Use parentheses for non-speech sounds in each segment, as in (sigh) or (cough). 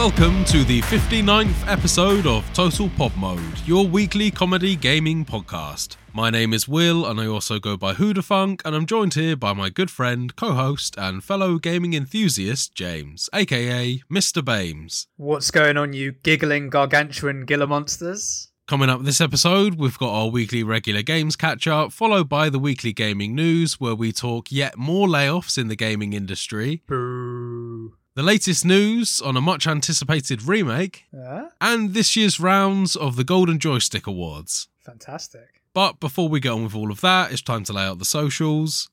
welcome to the 59th episode of Total Pod Mode, your weekly comedy gaming podcast. My name is Will, and I also go by Hoodafunk, and I'm joined here by my good friend, co host, and fellow gaming enthusiast, James, aka Mr. Bames. What's going on, you giggling gargantuan gila monsters? Coming up this episode, we've got our weekly regular games catch up, followed by the weekly gaming news, where we talk yet more layoffs in the gaming industry, Boo. The latest news on a much anticipated remake, Yeah? and this year's rounds of the Golden Joystick Awards. Fantastic. But before we get on with all of that, it's time to lay out the socials.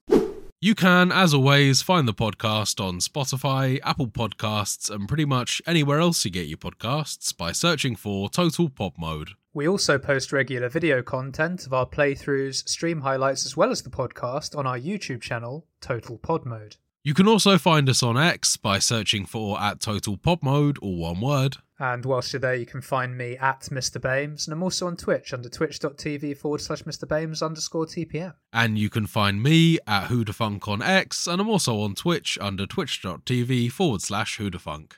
You can, as always, find the podcast on Spotify, Apple Podcasts, and pretty much anywhere else you get your podcasts by searching for Total Pod Mode. We also post regular video content of our playthroughs, stream highlights, as well as the podcast on our YouTube channel, Total Pod Mode. You can also find us on X by searching for at Total Pod Mode, all one word. And whilst you're there, you can find me at Mr. Bames, and I'm also on Twitch under twitch.tv forward slash Mr. Bames underscore TPM. And you can find me at Hoodafunk on X, and I'm also on Twitch under twitch.tv forward slash Hoodafunk.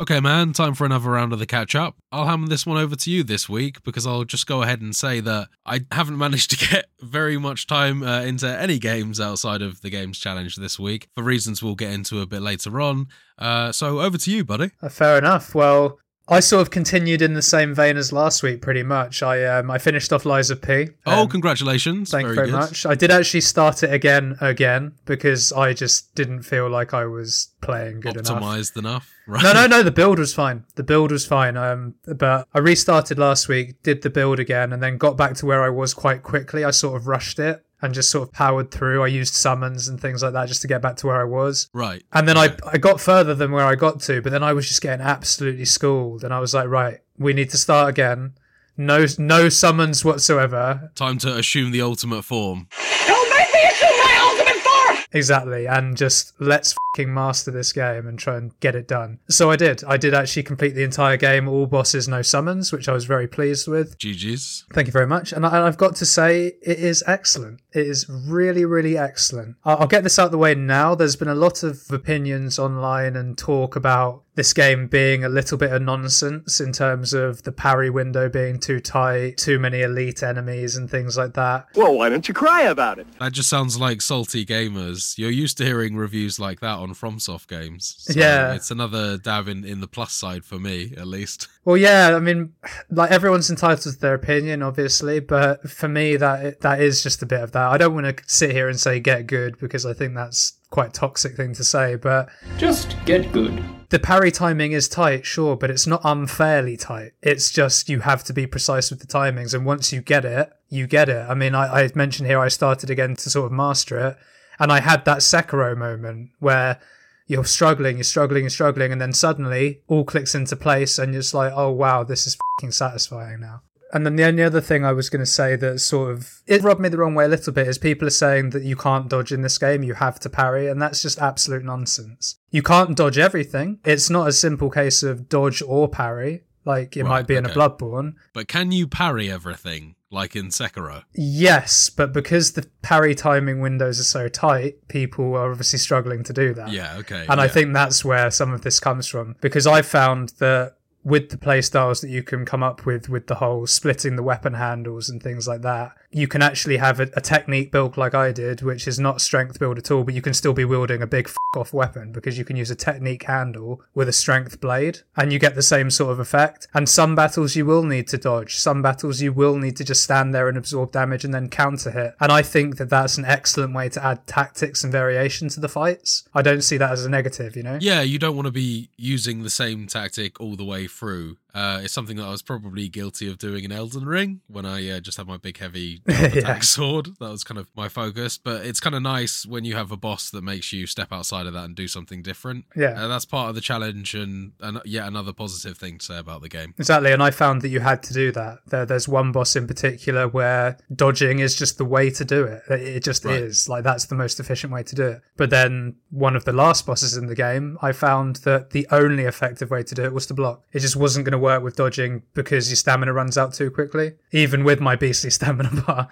Okay, man, time for another round of the catch up. I'll hand this one over to you this week because I'll just go ahead and say that I haven't managed to get (laughs) very much time uh, into any games outside of the Games Challenge this week for reasons we'll get into a bit later on. Uh, so over to you, buddy. Uh, fair enough. Well, I sort of continued in the same vein as last week, pretty much. I um, I finished off of P. oh, Um, congratulations. Thank you very good. much. I did actually start it again, again, because I just didn't feel like I was playing good enough. Optimized enough. Right. No, no, no. The build was fine. The build was fine. Um, but I restarted last week, did the build again, and then got back to where I was quite quickly. I sort of rushed it and just sort of powered through. I used summons and things like that just to get back to where I was. Right. And then I, I got further than where I got to, but then I was just getting absolutely schooled, and I was like, right, we need to start again. No, no summons whatsoever. Time to assume the ultimate form. Don't make me assume my ultimate form! Exactly, and just let's fucking master this game and try and get it done. So I did. I did actually complete the entire game, all bosses, no summons, which I was very pleased with. GG's. Thank you very much. And I, I've got to say, it is excellent. It is really, really excellent. I'll, I'll get this out of the way now. There's been a lot of opinions online and talk about this game being a little bit of nonsense in terms of the parry window being too tight, too many elite enemies, and things like that. Well, why don't you cry about it? That just sounds like salty gamers. You're used to hearing reviews like that on FromSoft games. So Yeah. It's another dab in, in the plus side for me, at least. (laughs) Well, yeah, I mean, like everyone's entitled to their opinion, obviously, but for me, that that is just a bit of that. I don't want to sit here and say get good because I think that's quite toxic thing to say, but Just get good. the parry timing is tight, sure, but it's not unfairly tight. It's just you have to be precise with the timings, and once you get it, you get it. I mean, I, I mentioned here I started again to sort of master it, and I had that Sekiro moment where you're struggling, you're struggling, you're struggling, and then suddenly all clicks into place, and you're just like, oh wow, this is fucking satisfying now. And then the only other thing I was going to say that sort of it rubbed me the wrong way a little bit is people are saying that you can't dodge in this game, you have to parry, and that's just absolute nonsense. You can't dodge everything. It's not a simple case of dodge or parry, like it Right, might be in a. Bloodborne. But can you parry everything, like in Sekiro? Yes, but because the parry timing windows are so tight, people are obviously struggling to do that. Yeah, okay. And I think that's where some of this comes from because I found that with the playstyles that you can come up with, with the whole splitting the weapon handles and things like that, you can actually have a, a technique build like I did, which is not strength build at all, but you can still be wielding a big f- off weapon because you can use a technique handle with a strength blade and you get the same sort of effect. And some battles you will need to dodge, some battles you will need to just stand there and absorb damage and then counter hit. And I think that that's an excellent way to add tactics and variation to the fights. I don't see that as a negative, you know? Yeah, you don't want to be using the same tactic all the way through. Uh, it's something that I was probably guilty of doing in Elden Ring when I uh, just had my big heavy (laughs) attack Yeah. sword. That was kind of my focus. But it's kind of nice when you have a boss that makes you step outside of that and do something different. Yeah. Uh, that's part of the challenge and, and yet another positive thing to say about the game. Exactly, and I found that you had to do that. There, there's one boss in particular where dodging is just the way to do it. It it just Right. is. Like, that's the most efficient way to do it. But then, one of the last bosses in the game, I found that the only effective way to do it was to block. It just wasn't going to work with dodging because your stamina runs out too quickly, even with my beastly (laughs) stamina bar.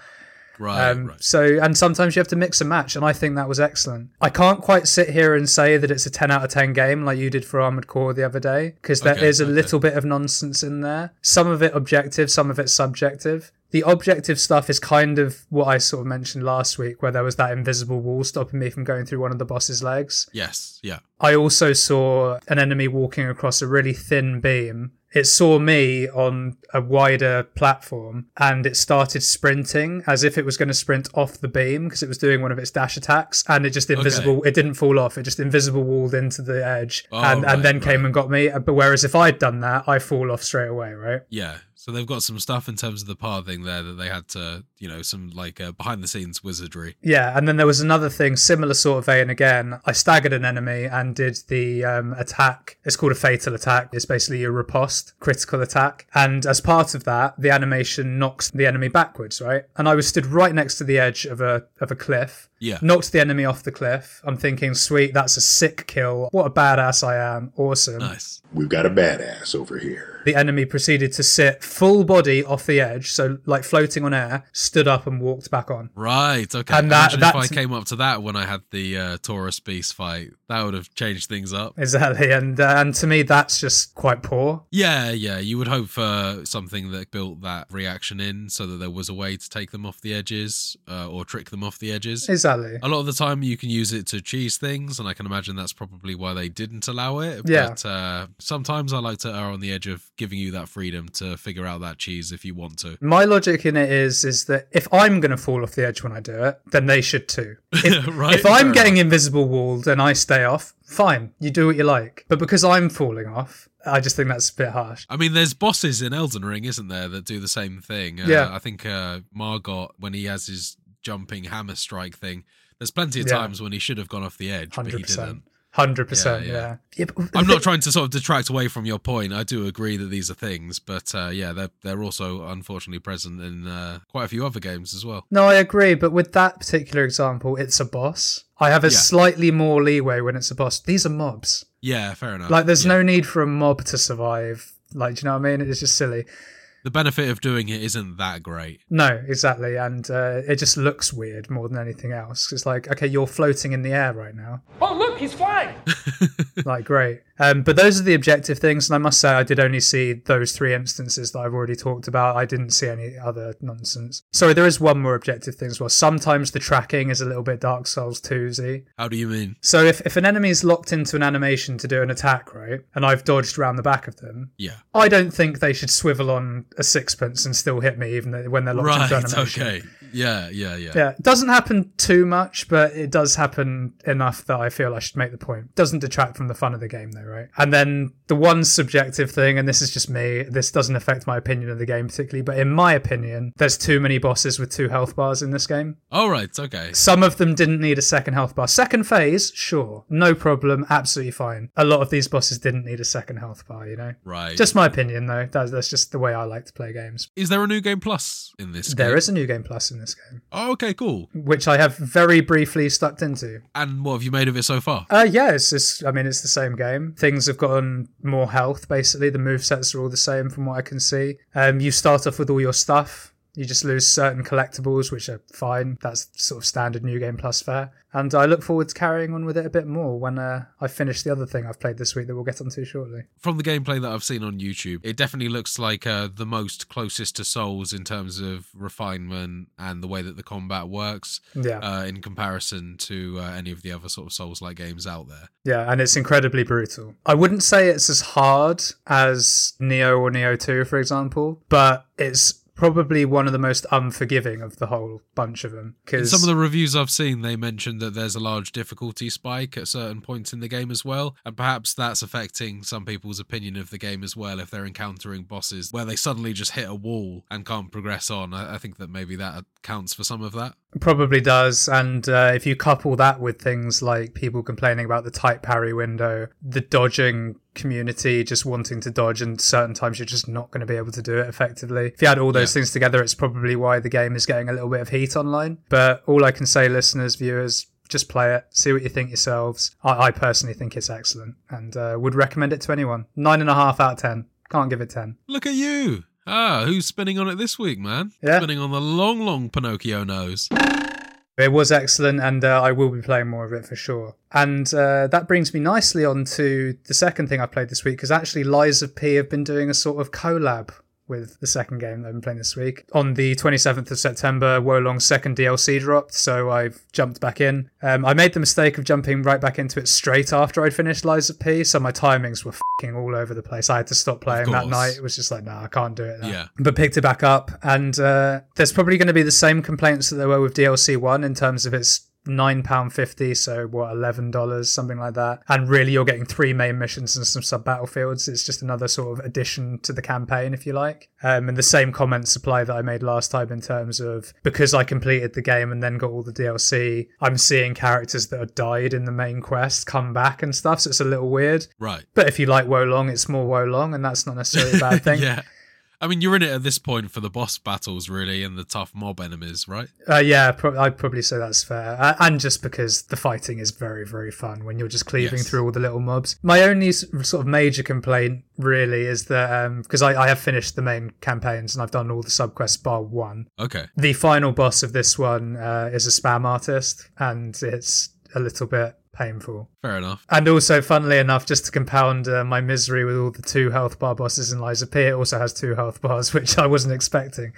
Right, Um, right. So, and sometimes you have to mix and match, and I think that was excellent. I can't quite sit here and say that it's a 10 out of 10 game like you did for Armored Core the other day, because there is Okay, a okay. little bit of nonsense in there. Some of it objective, some of it subjective. The objective stuff is kind of what I sort of mentioned last week, where there was that invisible wall stopping me from going through one of the boss's legs. Yes, yeah. I also saw an enemy walking across a really thin beam. It saw me on a wider platform and it started sprinting as if it was going to sprint off the beam because it was doing one of its dash attacks and it just invisible it didn't fall off it just invisible walled into the edge Oh, and, right, and then came and got me. But whereas if I'd done that I fall off straight away right? Yeah. So they've got some stuff in terms of the pathing there that they had to, you know, some like uh, behind the scenes wizardry. Yeah, and then there was another thing, similar sort of vein again. I staggered an enemy and did the um, attack. It's called a fatal attack. It's basically a riposte, critical attack. And as part of that, the animation knocks the enemy backwards, right? And I was stood right next to the edge of a of a cliff. Yeah. Knocked the enemy off the cliff. I'm thinking, sweet, that's a sick kill. What a badass I am. Awesome. Nice. We've got a badass over here. The enemy proceeded to sit full body off the edge, so like floating on air, stood up and walked back on. Right. Okay. And that- Imagine if I came up to that when I had the uh, Taurus Beast fight. That would have changed things up. Exactly, and uh, and to me that's just quite poor. Yeah, yeah. You would hope for something that built that reaction in, so that there was a way to take them off the edges uh, or trick them off the edges. Exactly. A lot of the time, you can use it to cheese things, and I can imagine that's probably why they didn't allow it. Yeah. But uh, sometimes I like to err on the edge of giving you that freedom to figure out that cheese if you want to. My logic in it is is that if I'm going to fall off the edge when I do it, then they should too. (laughs) If, Right, if I'm fair getting invisible walled and I stay off, fine, you do what you like. But because I'm falling off, I just think that's a bit harsh. I mean, there's bosses in Elden Ring, isn't there, that do the same thing? Uh, Yeah. I think uh, Margit, when he has his jumping hammer strike thing, there's plenty of Yeah. times when he should have gone off the edge, but he didn't. Hundred percent. Yeah, Yeah. yeah. yeah. but I'm not (laughs) trying to sort of detract away from your point. I do agree that these are things, but uh, yeah, they're they're also unfortunately present in uh, quite a few other games as well. No, I agree, but with that particular example, it's a boss. I have a Yeah. slightly more leeway when it's a boss. These are mobs. Yeah, fair enough. Like, there's Yeah. no need for a mob to survive. Like, do you know what I mean? It's just silly. The benefit of doing it isn't that great. No, exactly, and uh, it just looks weird more than anything else. It's like, okay, you're floating in the air right now. Oh, look, he's flying. (laughs) like, great. Um, but those are the objective things, and I must say, I did only see those three instances that I've already talked about. I didn't see any other nonsense. Sorry, there is one more objective thing as well. Sometimes the tracking is a little bit Dark Souls 2 How do you mean? So if, if an enemy is locked into an animation to do an attack, right, and I've dodged around the back of them, Yeah. I don't think they should swivel on a sixpence and still hit me, even when they're locked Right. into animation. Right, okay. Yeah. Yeah. Yeah. Yeah, it doesn't happen too much, but it does happen enough that I feel I should make the point. Doesn't detract from the fun of the game, though, right? And then the one subjective thing, and this is just me, this doesn't affect my opinion of the game particularly, but in my opinion, there's too many bosses with two health bars in this game. All right. Okay. Some of them didn't need a second health bar. Second phase, sure, no problem, absolutely fine. A lot of these bosses didn't need a second health bar, you know? Right. Just my opinion, though. That's, that's just the way I like to play games. is there a new game plus in this? There game? is a new game plus in this game, Oh, okay. Cool. which I have very briefly stuck into. And what have you made of it so far? Uh, yeah, it's just, I mean, it's the same game. Things have gotten more health, basically. The move sets are all the same from what I can see. Um, you start off with all your stuff. You just lose certain collectibles, which are fine. That's sort of standard New Game Plus fare. And I look forward to carrying on with it a bit more when uh, I finish the other thing I've played this week that we'll get onto shortly. From the gameplay that I've seen on YouTube, it definitely looks like uh, the most closest to Souls in terms of refinement and the way that the combat works Yeah. uh, in comparison to uh, any of the other sort of Souls-like games out there. Yeah, and it's incredibly brutal. I wouldn't say it's as hard as Nioh or Nioh 2, for example, but it's probably one of the most unforgiving of the whole bunch of them. In Because some of the reviews I've seen, they mentioned that there's a large difficulty spike at certain points in the game as well, and perhaps that's affecting some people's opinion of the game as well. If they're encountering bosses where they suddenly just hit a wall and can't progress on, I, I think that maybe that accounts for some of that. Probably does. And uh, if you couple that with things like people complaining about the tight parry window, the dodging community just wanting to dodge, and certain times you're just not going to be able to do it effectively. If you add all those Yeah. things together, it's probably why the game is getting a little bit of heat online. But all I can say, listeners, viewers, just play it, see what you think yourselves. I, I personally think it's excellent and uh, would recommend it to anyone. Nine and a half out of ten. Can't give it ten. Look at you. Ah, who's spinning on it this week, man? Yeah. Spinning on the long, long Pinocchio nose. It was excellent, and uh, I will be playing more of it for sure. And uh, that brings me nicely on to the second thing I played this week, because actually Lies of P have been doing a sort of collab with the second game that I've been playing this week. On the 27th of September, Wo Long's second DLC dropped, so I've jumped back in. Um, I made the mistake of jumping right back into it straight after I'd finished Lies of P, so my timings were fing all over the place. I had to stop playing that night. It was just like, nah, I can't do it. now. Yeah. But picked it back up, and uh, there's probably going to be the same complaints that there were with DLC 1 in terms of its £9.50, so what, $11, something like that. And really, you're getting three main missions and some sub battlefields. It's just another sort of addition to the campaign, if you like. Um, and the same comments apply that I made last time in terms of because I completed the game and then got all the DLC, I'm seeing characters that have died in the main quest come back and stuff. So it's a little weird. Right. But if you like Wo Long, it's more Wo Long, and that's not necessarily a bad (laughs) thing. yeah. I mean, you're in it at this point for the boss battles, really, and the tough mob enemies, right? Uh, yeah, pro- I'd probably say that's fair. Uh, and just because the fighting is very, very fun when you're just cleaving Yes. through all the little mobs. My only sort of major complaint really is that, because I, I have finished the main campaigns and I've done all the subquests bar one, Okay. the final boss of this one uh, is a spam artist and it's a little bit painful. Fair enough. And also, funnily enough, just to compound uh, my misery with all the two health bar bosses in of P, it also has two health bars, (laughs) which I wasn't expecting.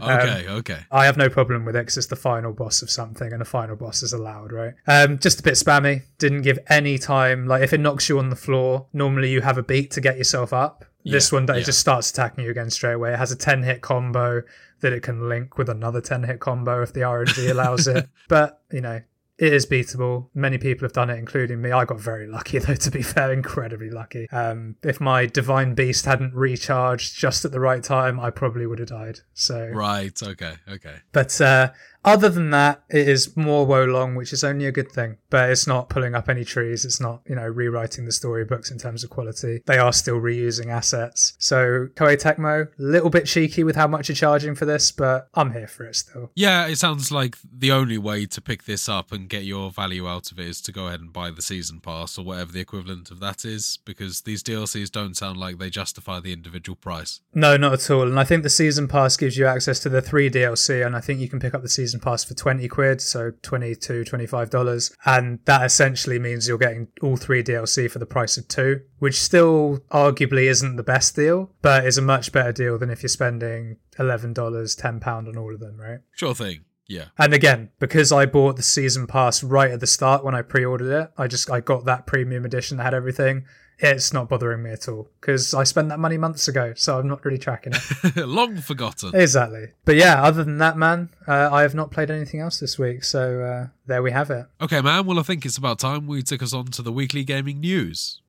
Okay, okay. I have no problem with it because it's the final boss of something, and a final boss is allowed, right? Um, just a bit spammy. Didn't give any time. Like if it knocks you on the floor, normally you have a beat to get yourself up. this one, it yeah. just starts attacking you again straight away. It has a ten hit combo that it can link with another ten hit combo if the RNG allows it. (laughs) But you know. It is beatable. Many people have done it, including me. I got very lucky, (laughs) though, to be fair, incredibly lucky. Um, if my Divine Beast hadn't recharged just at the right time, I probably would have died. So, Right, okay, okay. but uh, other than that, it is more Wo Long, which is only a good thing. But it's not pulling up any trees. It's not, you know, rewriting the storybooks in terms of quality. They are still reusing assets. So Koei Tecmo, a little bit cheeky with how much you're charging for this, but I'm here for it still. Yeah, it sounds like the only way to pick this up and get your value out of it is to go ahead and buy the season pass or whatever the equivalent of that is, because these DLCs don't sound like they justify the individual price. No, not at all. And I think the season pass gives you access to the three DLC, and I think you can pick up the season pass for 20 quid, so 22 $25. And that essentially means you're getting all three DLC for the price of two, which still arguably isn't the best deal, but is a much better deal than if you're spending $11, £10 on all of them, right? Sure thing. Yeah. And again, because I bought the season pass right at the start when I pre-ordered it, I just I got that premium edition that had everything. It's not bothering me at all because I spent that money months ago, so I'm not really tracking it. (laughs) Long forgotten. exactly. But yeah, other than that, man, uh, I have not played anything else this week. So uh, there we have it. Okay, man. Well, I think it's about time we took us on to the weekly gaming news.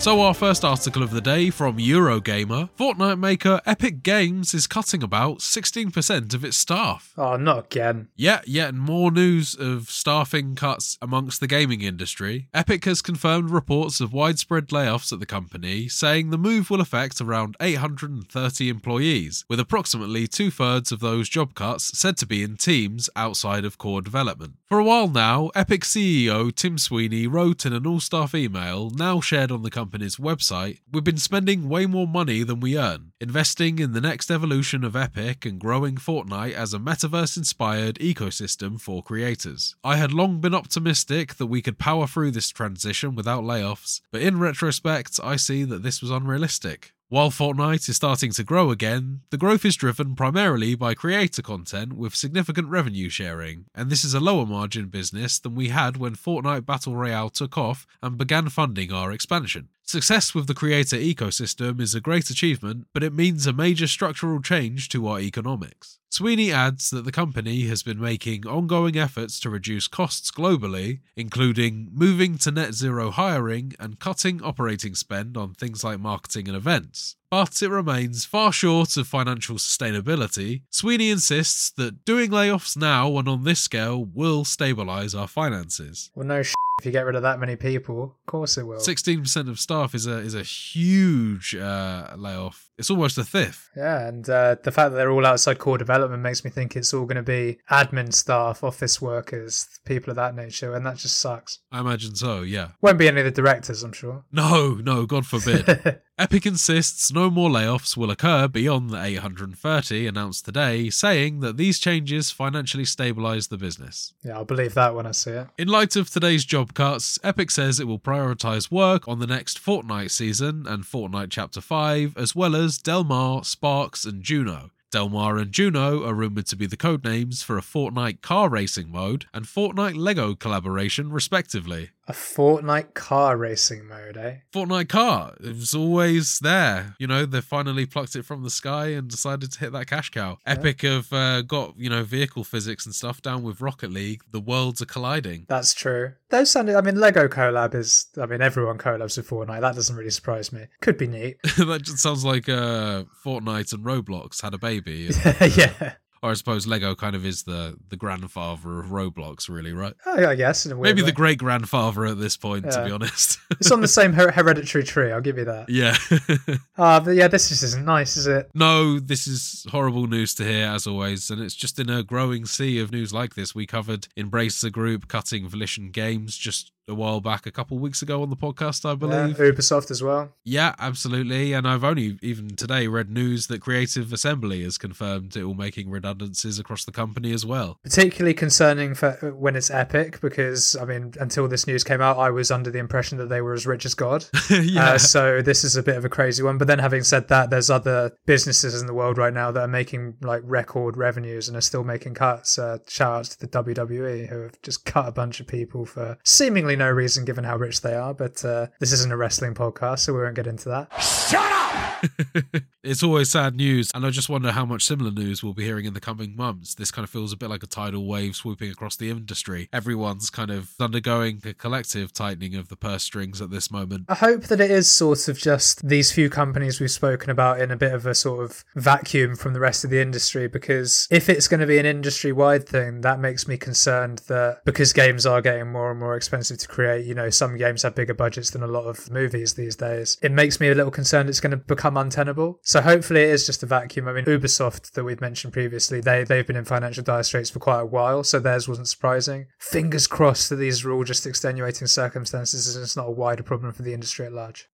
So, our first article of the day from Eurogamer Fortnite maker Epic Games is cutting about 16% of its staff. Oh, not again. Yet, yet more news of staffing cuts amongst the gaming industry. Epic has confirmed reports of widespread layoffs at the company, saying the move will affect around 830 employees, with approximately two thirds of those job cuts said to be in teams outside of core development. For a while now, Epic CEO Tim Sweeney wrote in an all staff email, now shared on the company's website We've been spending way more money than we earn, investing in the next evolution of Epic and growing Fortnite as a metaverse inspired ecosystem for creators. I had long been optimistic that we could power through this transition without layoffs, but in retrospect, I see that this was unrealistic. While Fortnite is starting to grow again, the growth is driven primarily by creator content with significant revenue sharing, and this is a lower margin business than we had when Fortnite Battle Royale took off and began funding our expansion. Success with the creator ecosystem is a great achievement, but it means a major structural change to our economics. Sweeney adds that the company has been making ongoing efforts to reduce costs globally, including moving to net zero hiring and cutting operating spend on things like marketing and events. But it remains far short of financial sustainability. Sweeney insists that doing layoffs now and on this scale will stabilise our finances. Well, no, sh- If you get rid of that many people, of course it will. Sixteen percent of staff is a is a huge uh, layoff. It's almost a fifth. Yeah, and uh, the fact that they're all outside core development makes me think it's all going to be admin staff, office workers, people of that nature, and that just sucks. I imagine so. Yeah. Won't be any of the directors, I'm sure. No, no, God forbid. (laughs) Epic insists no more layoffs will occur beyond the 830 announced today, saying that these changes financially stabilize the business. Yeah, I'll believe that when I see it. In light of today's job cuts, Epic says it will prioritize work on the next Fortnite season and Fortnite Chapter 5, as well as Del Mar, Sparks, and Juno. Delmar and Juno are rumored to be the codenames for a Fortnite car racing mode and Fortnite Lego collaboration, respectively. A Fortnite car racing mode, eh? Fortnite car, it was always there. You know, they finally plucked it from the sky and decided to hit that cash cow. Epic have uh, got, you know, vehicle physics and stuff down with Rocket League. The worlds are colliding. That's true. Those sounded, I mean, Lego collab is, I mean, everyone collabs with Fortnite. That doesn't really surprise me. Could be neat. (laughs) that just sounds like uh, Fortnite and Roblox had a baby. (laughs) and- yeah. Or I suppose Lego kind of is the, the grandfather of Roblox, really, right? Oh, I guess. In a weird Maybe the great grandfather at this point, to be honest. (laughs) It's on the same her- hereditary tree, I'll give you that. yeah. (laughs) Ah, but yeah, this just isn't nice, is it? No, this is horrible news to hear, as always, and it's just in a growing sea of news like this. We covered Embracer Group cutting Volition Games just a while back, a couple of weeks ago on the podcast, I believe. Yeah. Ubisoft as well. Yeah, absolutely. And I've only even today read news that Creative Assembly has confirmed it will making redundancies across the company as well. Particularly concerning for when it's Epic, because, I mean, until this news came out, I was under the impression that they were as rich as God. (laughs) yeah. Uh, so this is a bit of a crazy one. But then having said that, there's other businesses in the world right now that are making like record revenues and are still making cuts. Uh, shout outs to the WWE who have just cut a bunch of people for seemingly no reason given how rich they are. But uh, this isn't a wrestling podcast, so we won't get into that. Shut up! (laughs) it's always sad news, and I just wonder how much similar news we'll be hearing in the coming months. This kind of feels a bit like a tidal wave swooping across the industry. Everyone's kind of undergoing a collective tightening of the purse strings at this moment. I hope that it is sort of just these few companies we've spoken about in a bit of a sort of vacuum from the rest of the industry because if it's going to be an industry wide thing, that makes me concerned that because games are getting more and more expensive to create, you know, some games have bigger budgets than a lot of movies these days. It makes me a little concerned it's going to become untenable. So hopefully it is just a vacuum. I mean, Ubisoft that we've mentioned previously, they they've been in financial dire straits for quite a while, so theirs wasn't surprising. Fingers crossed that these are all just extenuating circumstances and it's not a wider problem for the industry at large.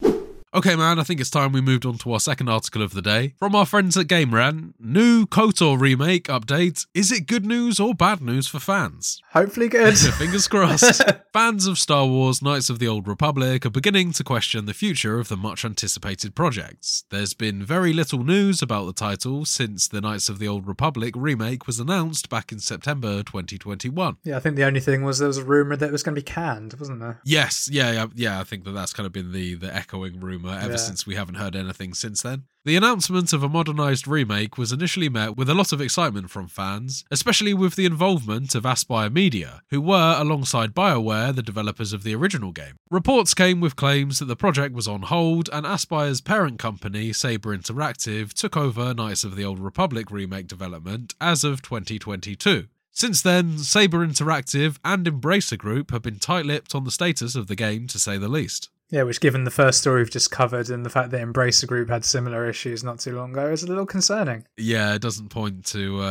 Okay, man, I think it's time we moved on to our second article of the day. From our friends at Game Rant, new KOTOR remake update. Is it good news or bad news for fans? Hopefully (laughs) good. Fingers crossed. (laughs) Fans of Star Wars Knights of the Old Republic are beginning to question the future of the much anticipated projects. There's been very little news about the title since the Knights of the Old Republic remake was announced back in September 2021. yeah, I think the only thing was there was a rumor that it was going to be canned, wasn't there? Yes, yeah, yeah, yeah. I think that that's kind of been the the echoing ever Yeah. since we haven't heard anything since then. The announcement of a modernized remake was initially met with a lot of excitement from fans, especially with the involvement of Aspyr Media, who were, alongside BioWare, the developers of the original game. Reports came with claims that the project was on hold, and Aspyr's parent company, Saber Interactive, took over Knights of the Old Republic remake development as of 2022. Since then, Saber Interactive and Embracer Group have been tight lipped on the status of the game, to say the least. Yeah, which given the first story we've just covered and the fact that Embracer Group had similar issues not too long ago is a little concerning. Yeah, it doesn't point to uh,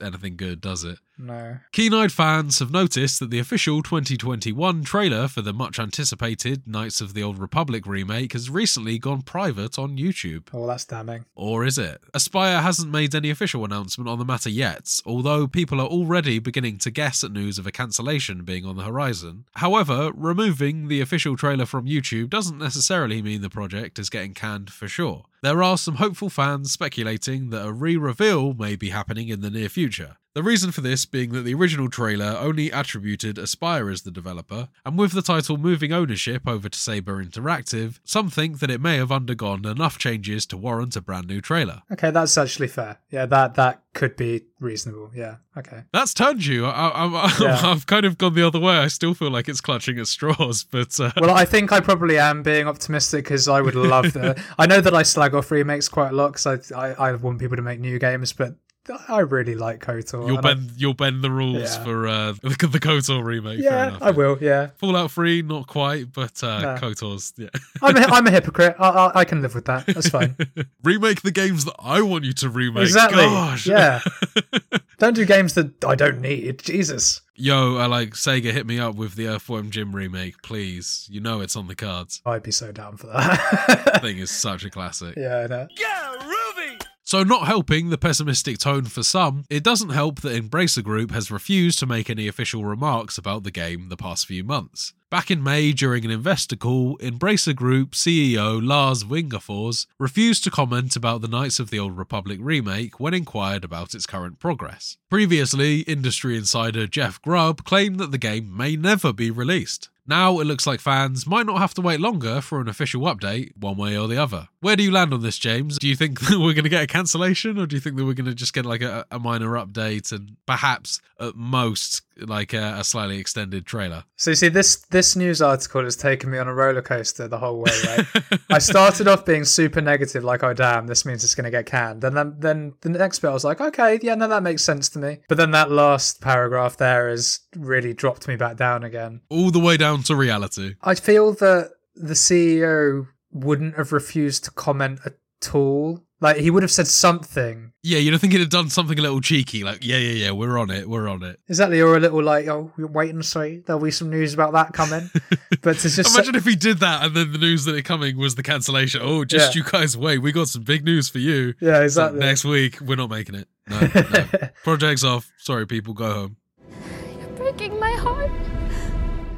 uh, anything good, does it? No. Keen-eyed fans have noticed that the official 2021 trailer for the much anticipated Knights of the Old Republic remake has recently gone private on YouTube. Oh, that's damning. Or is it? Aspyr hasn't made any official announcement on the matter yet, although people are already beginning to guess at news of a cancellation being on the horizon. However, removing the official trailer from YouTube doesn't necessarily mean the project is getting canned for sure. There are some hopeful fans speculating that a re reveal may be happening in the near future. The reason for this being that the original trailer only attributed Aspyr as the developer, and with the title moving ownership over to Saber Interactive, some think that it may have undergone enough changes to warrant a brand new trailer. Okay, that's actually fair. Yeah, that that could be reasonable. Yeah. Okay. That's turned you. I, I, (laughs) Yeah. I've kind of gone the other way. I still feel like it's clutching at straws, (laughs) but uh, Well, I think I probably am being optimistic because I would love (laughs) the. I know that I slag off remakes quite a lot because I, I I want people to make new games, but I really like KOTOR. You'll and I- bend you'll bend the rules Yeah. for uh, (laughs) the, the KOTOR remake. yeah, enough, I will. Yeah, Fallout 3, not quite, but uh, No. KOTOR's yeah. (laughs) I'm a, I'm a (laughs) hypocrite. I, I, I can live with that. That's fine. remake the games that I want you to remake. exactly. Gosh. Yeah. don't do games that I don't need. Jesus. Yo, I like Sega hit me up with the Earthworm Jim remake, please. You know it's on the cards. I'd be so down for that. Thing is such a classic. yeah, I know. So, not helping the pessimistic tone for some, it doesn't help that Embracer Group has refused to make any official remarks about the game the past few months. Back in May, during an investor call, Embracer Group CEO Lars Wingefors refused to comment about the Knights of the Old Republic remake when inquired about its current progress. Previously, industry insider Jeff Grubb claimed that the game may never be released. Now it looks like fans might not have to wait longer for an official update, one way or the other. Where do you land on this, James? Do you think (laughs) that we're going to get a cancellation, or do you think that we're going to just get like a, a minor update and perhaps at most like a, a slightly extended trailer? So you see, this this news article has taken me on a roller coaster the whole way. Right? I started off being super negative, like, "Oh damn, this means it's going to get canned," and then then the next bit I was like, "Okay, yeah, no, that makes sense to me." But then that last paragraph there has really dropped me back down again. All the way down to reality. I feel that the CEO wouldn't have refused to comment at all. Like he would have said something Yeah, you'd think he'd have done something a little cheeky, like, yeah, yeah, yeah, we're on it, we're on it. exactly, or a little like, "Oh, wait and see. There'll be some news about that coming." (laughs) but to just Imagine if he did that and then the news that it coming was the cancellation. Oh, just Yeah. you guys wait, we got some big news for you. yeah, So exactly. next week, we're not making it. No, no. (laughs) Project's off. Sorry, people, go home. You're breaking my heart.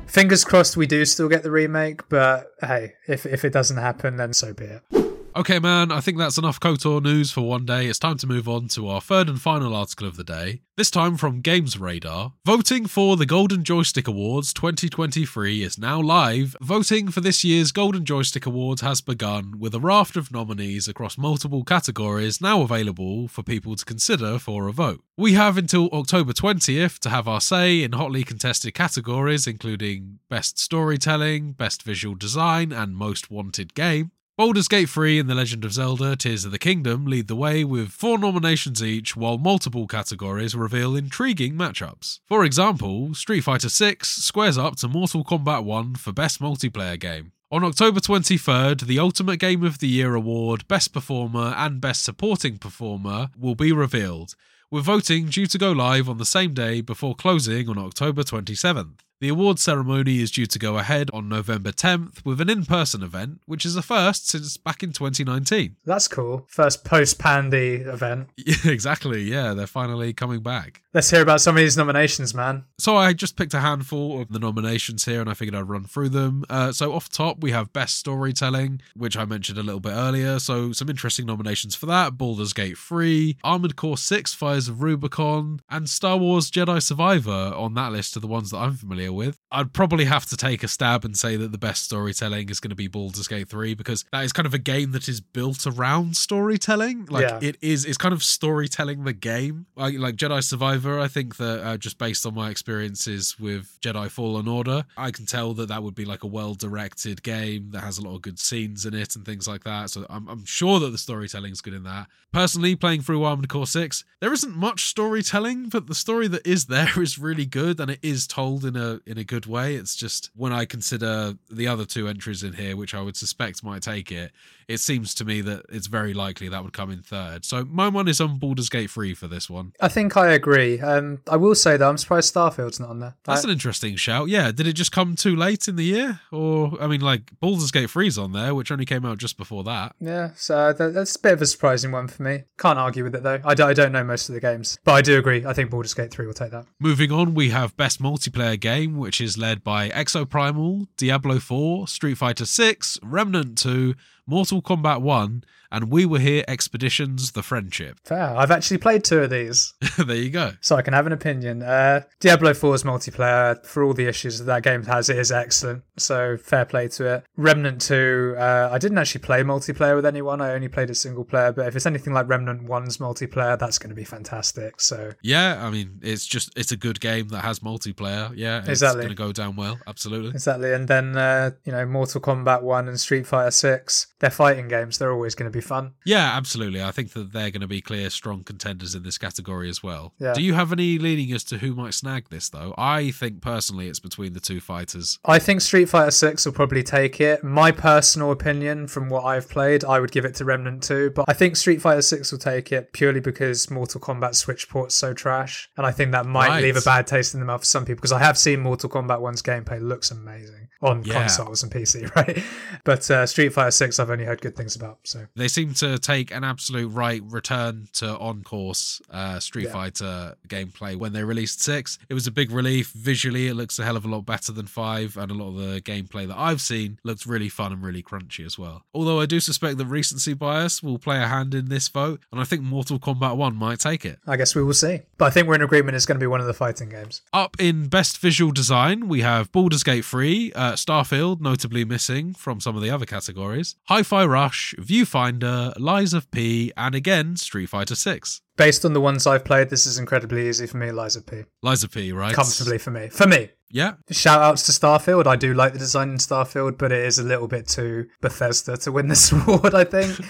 Fingers crossed we do still get the remake, but hey, if if it doesn't happen, then so be it. Okay, man, I think that's enough KOTOR news for one day. It's time to move on to our third and final article of the day. This time from Games Radar. Voting for the Golden Joystick Awards 2023 is now live. Voting for this year's Golden Joystick Awards has begun, with a raft of nominees across multiple categories now available for people to consider for a vote. We have until October 20th to have our say in hotly contested categories, including Best Storytelling, Best Visual Design, and Most Wanted Game. Baldur's Gate 3 and The Legend of Zelda Tears of the Kingdom lead the way with four nominations each, while multiple categories reveal intriguing matchups. For example, Street Fighter 6 squares up to Mortal Kombat 1 for Best Multiplayer Game. On October 23rd, the Ultimate Game of the Year award, Best Performer, and Best Supporting Performer will be revealed, with voting due to go live on the same day before closing on October 27th. The award ceremony is due to go ahead on November 10th with an in person event, which is a first since back in 2019. That's cool. First post Pandy event. (laughs) Yeah, exactly, yeah, they're finally coming back. Let's hear about some of these nominations, man. So I just picked a handful of the nominations here and I figured I'd run through them. Uh, so off top, we have Best Storytelling, which I mentioned a little bit earlier. So some interesting nominations for that. Baldur's Gate 3, Armored Core 6, Fires of Rubicon, and Star Wars Jedi Survivor on that list are the ones that I'm familiar with. I'd probably have to take a stab and say that the best storytelling is going to be Baldur's Gate 3 because that is kind of a game that is built around storytelling. Like Yeah. it is, it's kind of storytelling the game. Like, like Jedi Survivor, I think that uh, just based on my experiences with Jedi Fallen Order, I can tell that that would be like a well directed game that has a lot of good scenes in it and things like that. So I'm, I'm sure that the storytelling is good in that. Personally, playing through Armored Core 6, there isn't much storytelling, but the story that is there (laughs) is really good and it is told in a in a good way. It's just when I consider the other two entries in here, which I would suspect might take it, it seems to me that it's very likely that would come in third. So my one is on Baldur's Gate 3 for this one. I think I agree. Um, I will say though, I'm surprised Starfield's not on there. That's I- an interesting shout. Yeah, did it just come too late in the year? Or, I mean, like, Baldur's Gate 3's on there, which only came out just before that. yeah, so that, that's a bit of a surprising one for me. Can't argue with it though. I, do, I don't know most of the games, but I do agree. I think Baldur's Gate 3 will take that. Moving on, we have Best Multiplayer Game, which is led by Exoprimal, Diablo 4, Street Fighter 6, Remnant 2, Mortal Kombat 1, and We Were Here Expeditions The Friendship. Fair. I've actually played two of these, (laughs) there you go. so I can have an opinion. Uh, Diablo 4's multiplayer, for all the issues that that game has, it is excellent. So fair play to it. Remnant 2, uh, I didn't actually play multiplayer with anyone. I only played it single player, but if it's anything like Remnant 1's multiplayer, that's going to be fantastic. So Yeah, I mean, it's just, it's a good game that has multiplayer. Yeah, it's Exactly. going to go down well. Absolutely. Exactly, and then uh, you know Mortal Kombat One and Street Fighter Six. They're fighting games. They're always going to be fun. Yeah, absolutely. I think that they're going to be clear, strong contenders in this category as well. Yeah. Do you have any leaning as to who might snag this, though? I think personally it's between the two fighters. I think Street Fighter 6 will probably take it. My personal opinion from what I've played, I would give it to Remnant 2, but I think Street Fighter 6 will take it purely because Mortal Kombat Switch port's so trash, and I think that might Right. leave a bad taste in the mouth for some people because I have seen Mortal Kombat 1's gameplay looks amazing on Yeah. consoles and PC, (laughs) right? But uh, Street Fighter 6 I've only heard good things about, so They seem to take an absolute right return to on course uh, Street Yeah. Fighter gameplay when they released six. It was a big relief. Visually, it looks a hell of a lot better than five, and a lot of the gameplay that I've seen looks really fun and really crunchy as well. Although I do suspect that recency bias will play a hand in this vote, and I think Mortal Kombat 1 might take it. I guess we will see. But I think we're in agreement it's going to be one of the fighting games. Up in best visual design, we have Baldur's Gate 3, uh, Starfield, notably missing from some of the other categories, Hi Fi Rush, Viewfinder, Lies of P, and again, Street Fighter 6. Based on the ones I've played, this is incredibly easy for me, Liza P. Lies of P, right? Comfortably for me. For me. Yeah. Shout outs to Starfield. I do like the design in Starfield, but it is a little bit too Bethesda to win this (laughs) award, I think.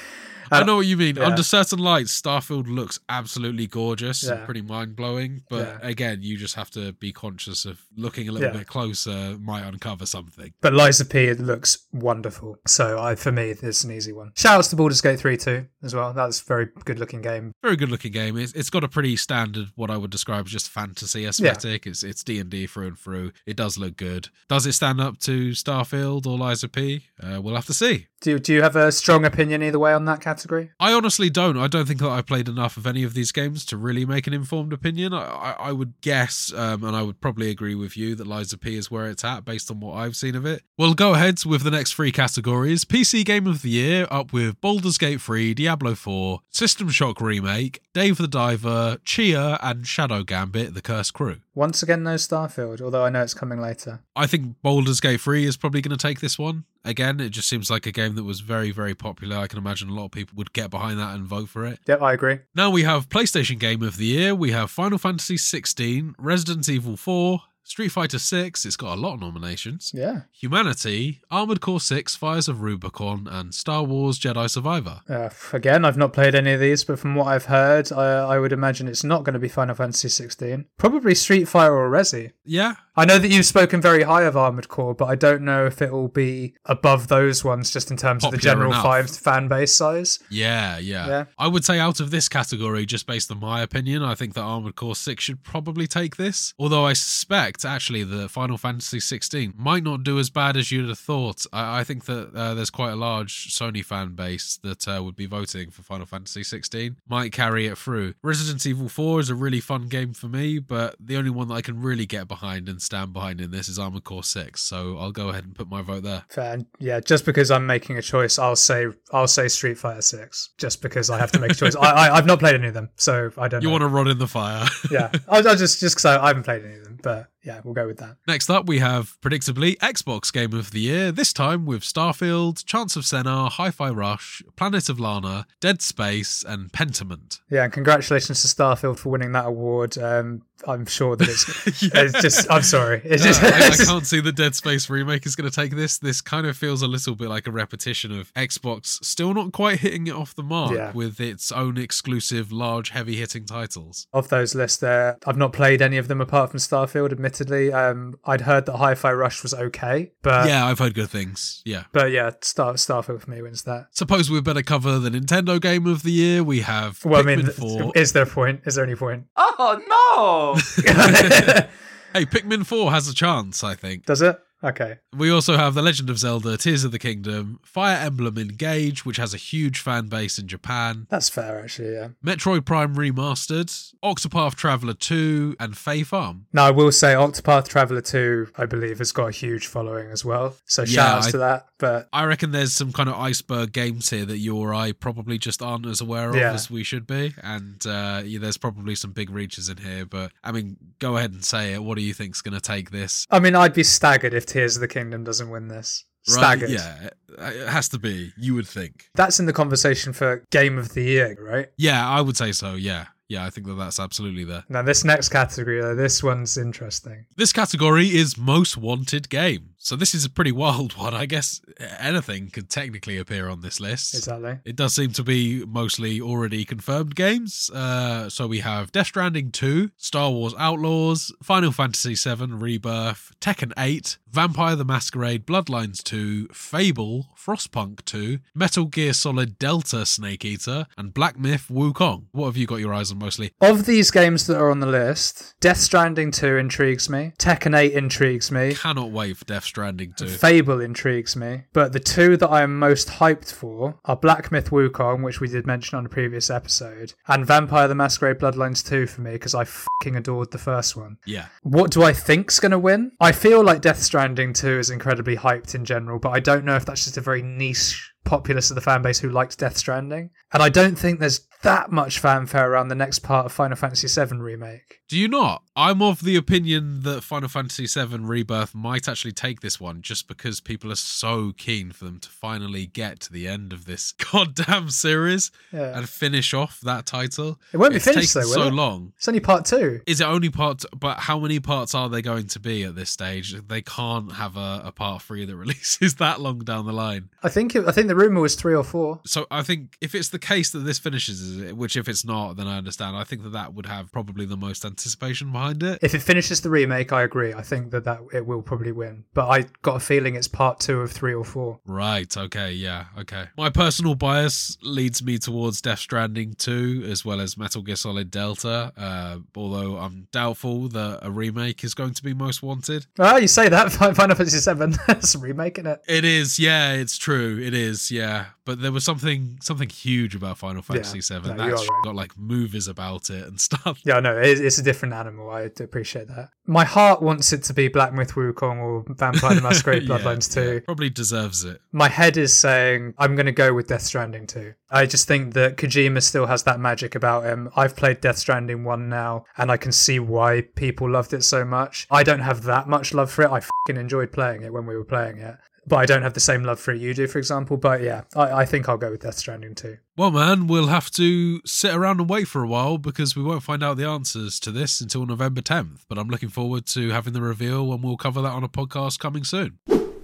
I know what you mean. yeah. Under certain lights, Starfield looks absolutely gorgeous and pretty mind blowing. But Yeah. again, you just have to be conscious of looking a little Yeah. bit closer might uncover something. But Liza P looks wonderful. So I for me, it's an easy one. Shout outs to Baldur's Gate 3 too, as well. That's a very good looking game. Very good looking game. It's, it's got a pretty standard, what I would describe as just fantasy aesthetic. It's it's D and D through and through. It does look good. Does it stand up to Starfield or Liza P? Uh, we'll have to see. Do do you have a strong opinion either way on that category? I honestly don't. I don't think that I've played enough of any of these games to really make an informed opinion. I, I, I would guess, um, and I would probably agree with you, that Liza P is where it's at based on what I've seen of it. We'll go ahead with the next three categories PC Game of the Year, up with Baldur's Gate 3, Diablo 4, System Shock Remake, Dave the Diver, Chia, and Shadow Gambit, The Cursed Crew. Once again, no Starfield, although I know it's coming later. I think Baldur's Gate 3 is probably going to take this one. Again, it just seems like a game that was very, very popular. I can imagine a lot of people would get behind that and vote for it. Yep, I agree. Now we have PlayStation Game of the Year. We have Final Fantasy 16, Resident Evil 4, Street Fighter 6. It's got a lot of nominations. Yeah. Humanity, Armored Core 6, Fires of Rubicon, and Star Wars Jedi Survivor. Uh, again, I've not played any of these, but from what I've heard, I, I would imagine it's not going to be Final Fantasy 16. Probably Street Fighter or Resi. Yeah, I know that you've spoken very high of Armored Core, but I don't know if it will be above those ones just in terms of the general five fan base size. yeah, yeah, Yeah. I would say out of this category, just based on my opinion, I think that Armored Core 6 should probably take this. Although I suspect actually the Final Fantasy 16 might not do as bad as you'd have thought. I, I think that uh, there's quite a large Sony fan base that uh, would be voting for Final Fantasy 16. Might carry it through. Resident Evil 4 is a really fun game for me, but the only one that I can really get behind and stand behind in this is Armored Core 6. So I'll go ahead and put my vote there. Fair. Yeah, just because I'm making a choice, I'll say I'll say Street Fighter Six, just because I have to make a choice. I, I I've not played any of them, so I don't. You know. want to run in the fire. Yeah, (laughs) I'll, I'll just just because I, I haven't played any of them, but yeah, we'll go with that. Next up, we have predictably Xbox Game of the Year, this time with Starfield, Chants of Sennaar, Hi Fi Rush, Planet of Lana, Dead Space, and Pentiment. Yeah, and congratulations to Starfield for winning that award. Um, I'm sure that it's, (laughs) it's just. I'm sorry. It's just. I, I (laughs) can't see the Dead Space remake is going to take this. This kind of feels a little bit like a repetition of Xbox still not quite hitting it off the mark Yeah. with its own exclusive, large, heavy hitting titles. of those lists there, I've not played any of them apart from Starfield. Admittedly, um, I'd heard that Hi-Fi Rush was okay, but yeah, I've heard good things. Yeah. but yeah, Star Starfield for me wins that. Suppose we better cover the Nintendo Game of the Year. We have Well, I Pikmin mean, 4. is there a point? Is there any point? Oh no! (laughs) (laughs) hey, Pikmin 4 has a chance, I think. Does it? Okay. We also have The Legend of Zelda Tears of the Kingdom, Fire Emblem Engage, which has a huge fan base in Japan, That's fair, actually, yeah. Metroid Prime Remastered, Octopath Traveler 2, and Fae Farm. Now, I will say Octopath Traveler 2, I believe, has got a huge following as well. So shout outs I- to that. But I reckon there's some kind of iceberg games here that you or I probably just aren't as aware of Yeah. as we should be. And uh, yeah, there's probably some big reaches in here. But I mean, go ahead and say it. What do you think's going to take this? I mean, I'd be staggered if Tears of the Kingdom doesn't win this. Right? Yeah, it has to be. You would think. That's in the conversation for Game of the Year, right? Yeah, I would say so. Yeah. Yeah, I think that that's absolutely there. Now, this next category, though, this one's interesting. This category is most wanted game. So this is a pretty (laughs) wild one. I guess anything could technically appear on this list. Exactly. It does seem to be mostly already confirmed games. Uh, so we have Death Stranding 2, Star Wars Outlaws, Final Fantasy VII Rebirth, Tekken 8, Vampire the Masquerade Bloodlines 2, Fable, Frostpunk 2, Metal Gear Solid Delta Snake Eater, and Black Myth Wukong. What have you got your eyes on mostly? Of these games that are on the list, Death Stranding 2 intrigues me, Tekken 8 intrigues me, Cannot wait for Death Stranding 2. Fable intrigues me, but the two that I am most hyped for are Black Myth Wukong, which we did mention on a previous episode, and Vampire the Masquerade Bloodlines 2 for me because I fucking adored the first one. Yeah. What do I think's going to win? I feel like Death Stranding 2 is incredibly hyped in general, but I don't know if that's just a very niche populace of the fan base who likes Death Stranding. And I don't think there's that much fanfare around the next part of Final Fantasy VII Remake. Do you not? I'm of the opinion that Final Fantasy VII Rebirth might actually take this one just because people are so keen for them to finally get to the end of this (laughs) goddamn series Yeah. and finish off that title. It won't be It's finished though, will so it? long. It's only part two. Is it only part? But how many parts are they going to be at this stage? They can't have a, a part three that (laughs) releases that long down the line. I think it, I think the rumor was three or four. So I think if it's the case that this finishes, which if it's not, then I understand. I think that that would have probably the most anticipation behind it. If it finishes the remake, I agree. I think that, that it will probably win. But I got a feeling it's part two of three or four. Right. Okay. Yeah. Okay. My personal bias leads me towards Death Stranding 2 as well as Metal Gear Solid Delta. Uh, although I'm doubtful that a remake is going to be most wanted. Oh, you say that (laughs) Final Fantasy VII. (laughs) That's a remake, isn't it? It is. Yeah. It's true. It is. Yeah. But there was something something huge about Final Fantasy Yeah. VII. No, That's right. got like movies about it and (laughs) stuff. Yeah, no, it, it's a different animal. I appreciate that. My heart wants it to be Black Myth Wukong or Vampire the Masquerade (laughs) Yeah, Bloodlines yeah. 2. Probably deserves it. My head is saying I'm going to go with Death Stranding 2. I just think that Kojima still has that magic about him. I've played Death Stranding 1 now, and I can see why people loved it so much. I don't have that much love for it. I fucking enjoyed playing it when we were playing it. But I don't have the same love for it you do, for example. But yeah, I, I think I'll go with Death Stranding 2. Well, man, we'll have to sit around and wait for a while because we won't find out the answers to this until November 10th. But I'm looking forward to having the reveal and we'll cover that on a podcast coming soon.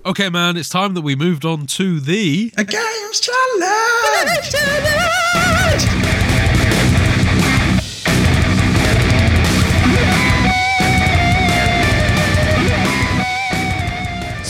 Okay, man, it's time that we moved on to the. A games challenge!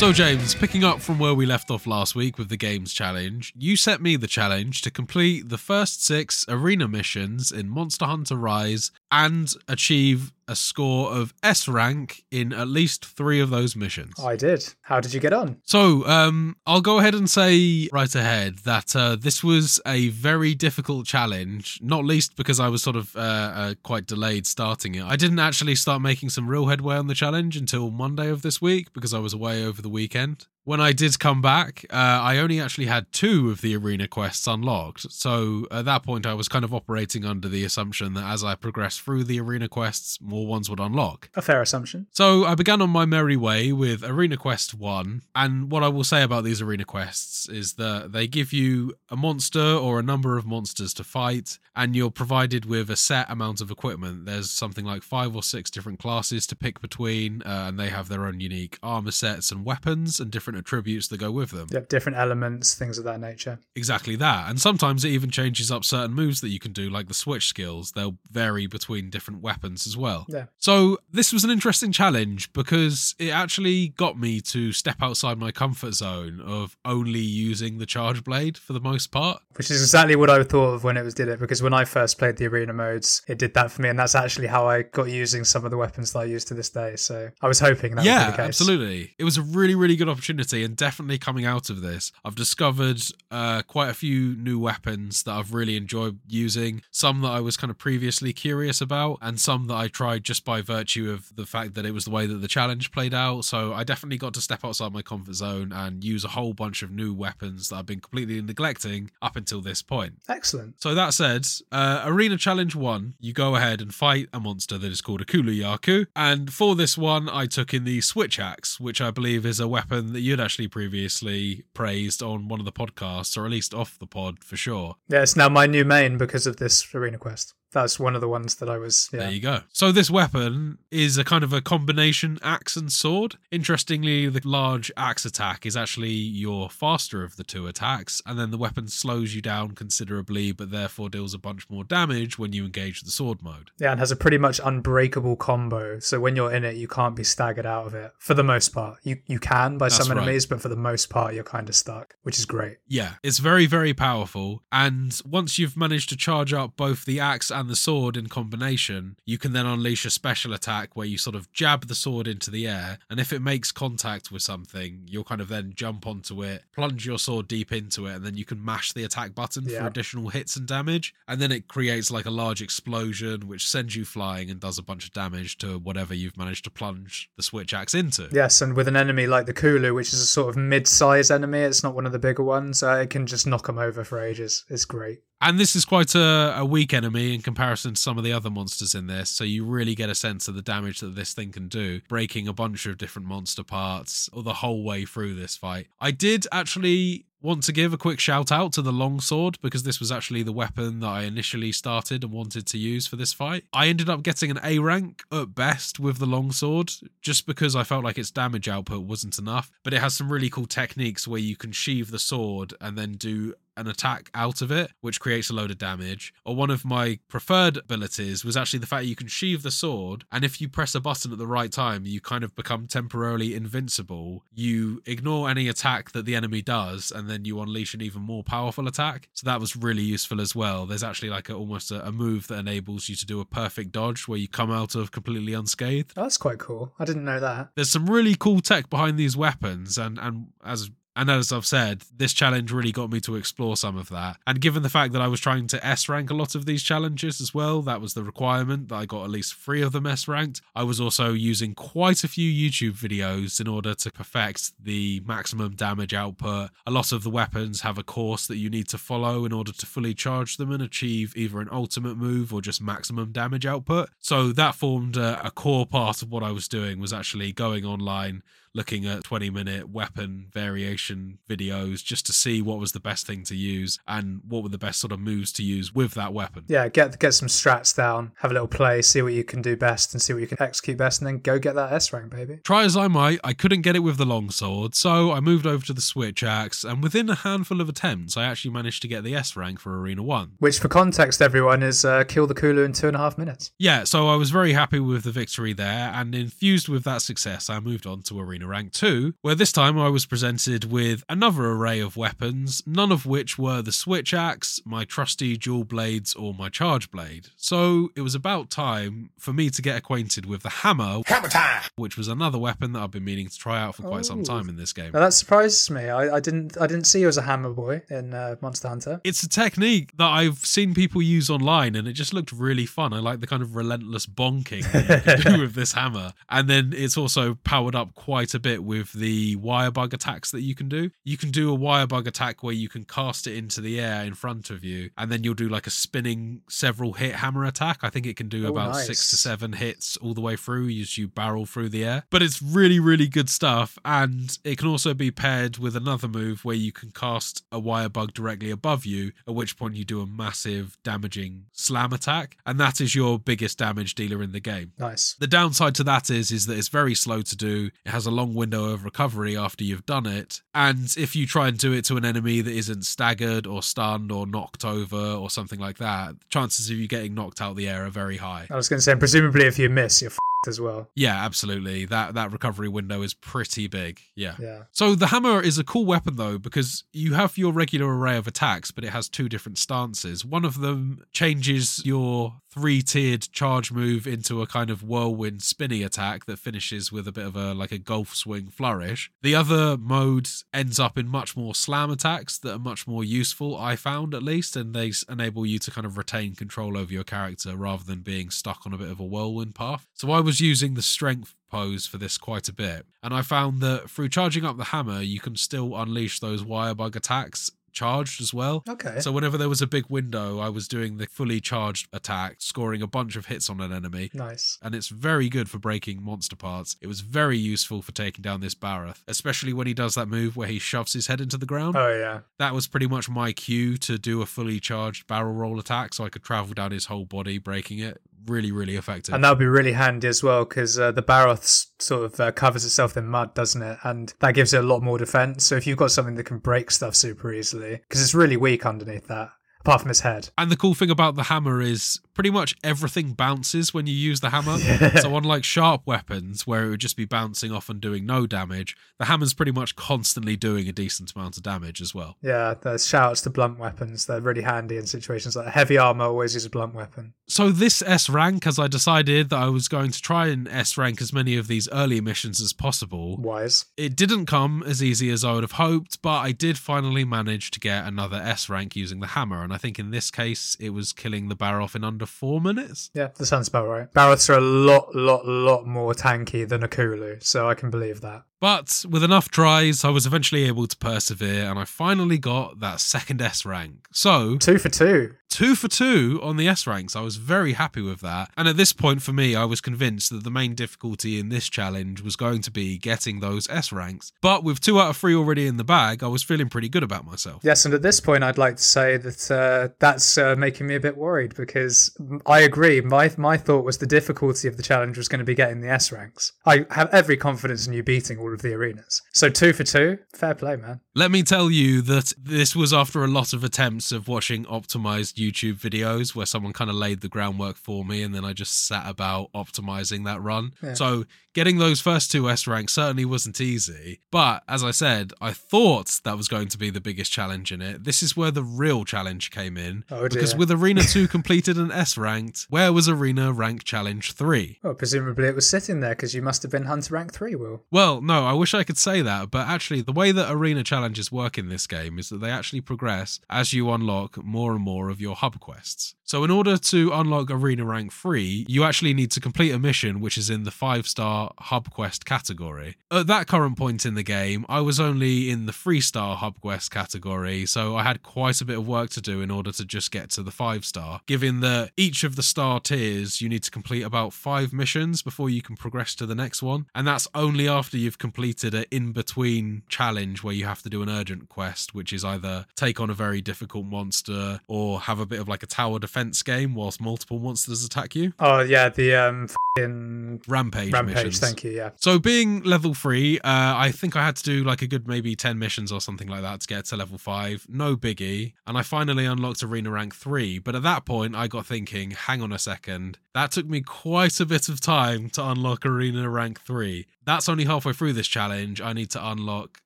So, James, picking up from where we left off last week with the Games Challenge, you set me the challenge to complete the first six arena missions in Monster Hunter Rise and achieve a score of S rank in at least three of those missions. I did. How did you get on? So, um, I'll go ahead and say right ahead that uh, this was a very difficult challenge, not least because I was sort of uh, uh, quite delayed starting it. I didn't actually start making some real headway on the challenge until Monday of this week because I was away over the weekend. When I did come back, uh, I only actually had two of the arena quests unlocked. So at that point, I was kind of operating under the assumption that as I progressed through the arena quests, more ones would unlock. A fair assumption. So I began on my merry way with Arena Quest 1, and what I will say about these Arena Quests is that they give you a monster or a number of monsters to fight, and you're provided with a set amount of equipment. There's something like five or six different classes to pick between, uh, and they have their own unique armor sets and weapons and different attributes that go with them. Yep, different elements, things of that nature. Exactly that. And sometimes it even changes up certain moves that you can do, like the switch skills. They'll vary between different weapons as well. Yeah. So this was an interesting challenge because it actually got me to step outside my comfort zone of only using the charge blade for the most part. Which is exactly what I thought of when it was did it, because when I first played the arena modes, it did that for me, and that's actually how I got using some of the weapons that I use to this day. So I was hoping that would yeah, be the case. absolutely. It was a really, really good opportunity, and definitely coming out of this, I've discovered uh, quite a few new weapons that I've really enjoyed using. Some that I was kind of previously curious about, and some that I tried just by virtue of the fact that it was the way that the challenge played out. So I definitely got to step outside my comfort zone and use a whole bunch of new weapons that I've been completely neglecting up until this point. Excellent. So that said, uh, Arena Challenge 1, you go ahead and fight a monster that is called a Kulu Yaku. And for this one, I took in the Switch Axe, which I believe is a weapon that you'd actually previously praised on one of the podcasts, or at least off the pod for sure. Yeah, it's now my new main because of this arena quest. That's one of the ones that I was. Yeah. There you go. So this weapon is a kind of a combination axe and sword. Interestingly, the large axe attack is actually your faster of the two attacks, and then the weapon slows you down considerably, but therefore deals a bunch more damage when you engage the sword mode. Yeah, and has a pretty much unbreakable combo. So when you're in it, you can't be staggered out of it for the most part. You you can by some That's right. enemies, but for the most part, you're kind of stuck, which is great. Yeah, it's very, very powerful. And once you've managed to charge up both the axe and the sword in combination, you can then unleash a special attack where you sort of jab the sword into the air. And if it makes contact with something, you'll kind of then jump onto it, plunge your sword deep into it, and then you can mash the attack button Yeah. for additional hits and damage. And then it creates like a large explosion, which sends you flying and does a bunch of damage to whatever you've managed to plunge the switch axe into. Yes, and with an enemy like the Kulu, which is a sort of mid-size enemy, it's not one of the bigger ones. Uh, it can just knock them over for ages. It's great. And this is quite a, a weak enemy in comparison to some of the other monsters in this, so you really get a sense of the damage that this thing can do, breaking a bunch of different monster parts or the whole way through this fight. I did actually want to give a quick shout out to the longsword because this was actually the weapon that I initially started and wanted to use for this fight. I ended up getting an A rank at best with the longsword just because I felt like its damage output wasn't enough, but it has some really cool techniques where you can sheave the sword and then do an attack out of it, which creates a load of damage. Or one of my preferred abilities was actually the fact you can sheave the sword, and if you press a button at the right time, you kind of become temporarily invincible. You ignore any attack that the enemy does, and then you unleash an even more powerful attack. So that was really useful as well. There's actually like a, almost a, a move that enables you to do a perfect dodge where you come out of completely unscathed. Oh, that's quite cool. I didn't know that. There's some really cool tech behind these weapons, and and as and as I've said, this challenge really got me to explore some of that. And given the fact that I was trying to S rank a lot of these challenges as well, that was the requirement that I got at least three of them S ranked. I was also using quite a few YouTube videos in order to perfect the maximum damage output. A lot of the weapons have a course that you need to follow in order to fully charge them and achieve either an ultimate move or just maximum damage output. So that formed a, a core part of what I was doing was actually going online looking at 20 minute weapon variation videos just to see what was the best thing to use and what were the best sort of moves to use with that weapon. Yeah, get get some strats down, have a little play, see what you can do best, and see what you can execute best, and then go get that S rank, baby. Try as I might, I couldn't get it with the longsword, so I moved over to the switch axe, and within a handful of attempts, I actually managed to get the S rank for Arena 1. Which, for context, everyone is uh, kill the Kulu in two and a half minutes. Yeah, so I was very happy with the victory there, and infused with that success, I moved on to Arena Rank 2, where this time I was presented with another array of weapons, none of which were the switch axe, my trusty dual blades, or my charge blade. So it was about time for me to get acquainted with the hammer, Hammer time! which was another weapon that I've been meaning to try out for quite some Oh. time in this game. Now that surprises me. I, I didn't I didn't see you as a hammer boy in uh, Monster Hunter. It's a technique that I've seen people use online and it just looked really fun. I like the kind of relentless bonking that you can do (laughs) with this hammer. And then it's also powered up quite a bit with the wire bug attacks that you can do. You can do a wire bug attack where you can cast it into the air in front of you and then you'll do like a spinning several hit hammer attack. I think it can do Oh, about nice. six to seven hits all the way through as you barrel through the air. But it's really, really good stuff. And it can also be paired with another move where you can cast a wire bug directly above you, at which point you do a massive damaging slam attack. And that is your biggest damage dealer in the game. Nice. The downside to that is is that it's very slow to do. It has a long window of recovery after you've done it. And if you try and do it to an enemy that isn't staggered or stunned or knocked over or something like that, chances of you getting knocked out the air are very high. I was going to say, presumably if you miss, you're as well. Yeah, absolutely. That that recovery window is pretty big. Yeah. Yeah. So the hammer is a cool weapon though because you have your regular array of attacks, but it has two different stances. One of them changes your three-tiered charge move into a kind of whirlwind spinny attack that finishes with a bit of a like a golf swing flourish. The other mode ends up in much more slam attacks that are much more useful, I found at least, and they enable you to kind of retain control over your character rather than being stuck on a bit of a whirlwind path. So I was using the strength pose for this quite a bit. And I found that through charging up the hammer, you can still unleash those wire bug attacks charged as well. Okay. So whenever there was a big window, I was doing the fully charged attack, scoring a bunch of hits on an enemy. nice. And it's very good for breaking monster parts. It was very useful for taking down this Barroth, especially when he does that move where he shoves his head into the ground. Oh yeah. That was pretty much my cue to do a fully charged barrel roll attack so I could travel down his whole body, breaking it. Really, really effective. And that would be really handy as well because uh, the Barroth sort of uh, covers itself in mud, doesn't it? And that gives it a lot more defense. So if you've got something that can break stuff super easily, because it's really weak underneath that, apart from its head. And the cool thing about the hammer is pretty much everything bounces when you use the hammer. (laughs) So unlike sharp weapons where it would just be bouncing off and doing no damage, the hammer's pretty much constantly doing a decent amount of damage as well. Yeah, there's shout outs to blunt weapons. They're really handy in situations like heavy armor always use a blunt weapon. So this S rank, as I decided that I was going to try and S rank as many of these early missions as possible, Wise. it didn't come as easy as I would have hoped, but I did finally manage to get another S rank using the hammer, and I think in this case it was killing the Barroth in under four minutes. Yeah, that sounds about right. Barroths are a lot, lot, lot more tanky than a Kulu, so I can believe that. But with enough tries, I was eventually able to persevere, and I finally got that second S rank. So Two for two. two for two on the S ranks. I was very happy with that. And at this point for me, I was convinced that the main difficulty in this challenge was going to be getting those S ranks. But with two out of three already in the bag, I was feeling pretty good about myself. Yes, and at this point, I'd like to say that uh, that's uh, making me a bit worried because I agree. My my thought was the difficulty of the challenge was going to be getting the S ranks. I have every confidence in you beating all of the arenas. So two for two, fair play, man. Let me tell you that this was after a lot of attempts of watching optimized YouTube videos where someone kind of laid the groundwork for me and then I just sat about optimizing that run. So getting those first two S ranks certainly wasn't easy. But as I said, I thought that was going to be the biggest challenge in it. This is where the real challenge came in. Oh, because with Arena 2 (laughs) completed and S ranked, where was Arena Rank Challenge 3? Well, presumably it was sitting there because you must have been Hunter rank three, Will. Well, no, I wish I could say that, but actually, the way that arena challenges work in this game is that they actually progress as you unlock more and more of your hub quests. So, in order to unlock Arena Rank 3, you actually need to complete a mission which is in the 5 star hub quest category. At that current point in the game, I was only in the 3 star hub quest category, so I had quite a bit of work to do in order to just get to the 5 star, given that each of the star tiers you need to complete about 5 missions before you can progress to the next one, and that's only after you've completed an in between challenge where you have to do an urgent quest, which is either take on a very difficult monster or have a bit of like a tower defense game whilst multiple monsters attack you. Oh yeah, the um Rampage, rampage. missions. Thank you. Yeah. So being level three, uh, I think I had to do like a good maybe 10 missions or something like that to get to level five. No biggie. And I finally unlocked arena rank three. But at that point, I got thinking, hang on a second. That took me quite a bit of time to unlock arena rank three. That's only halfway through this challenge. I need to unlock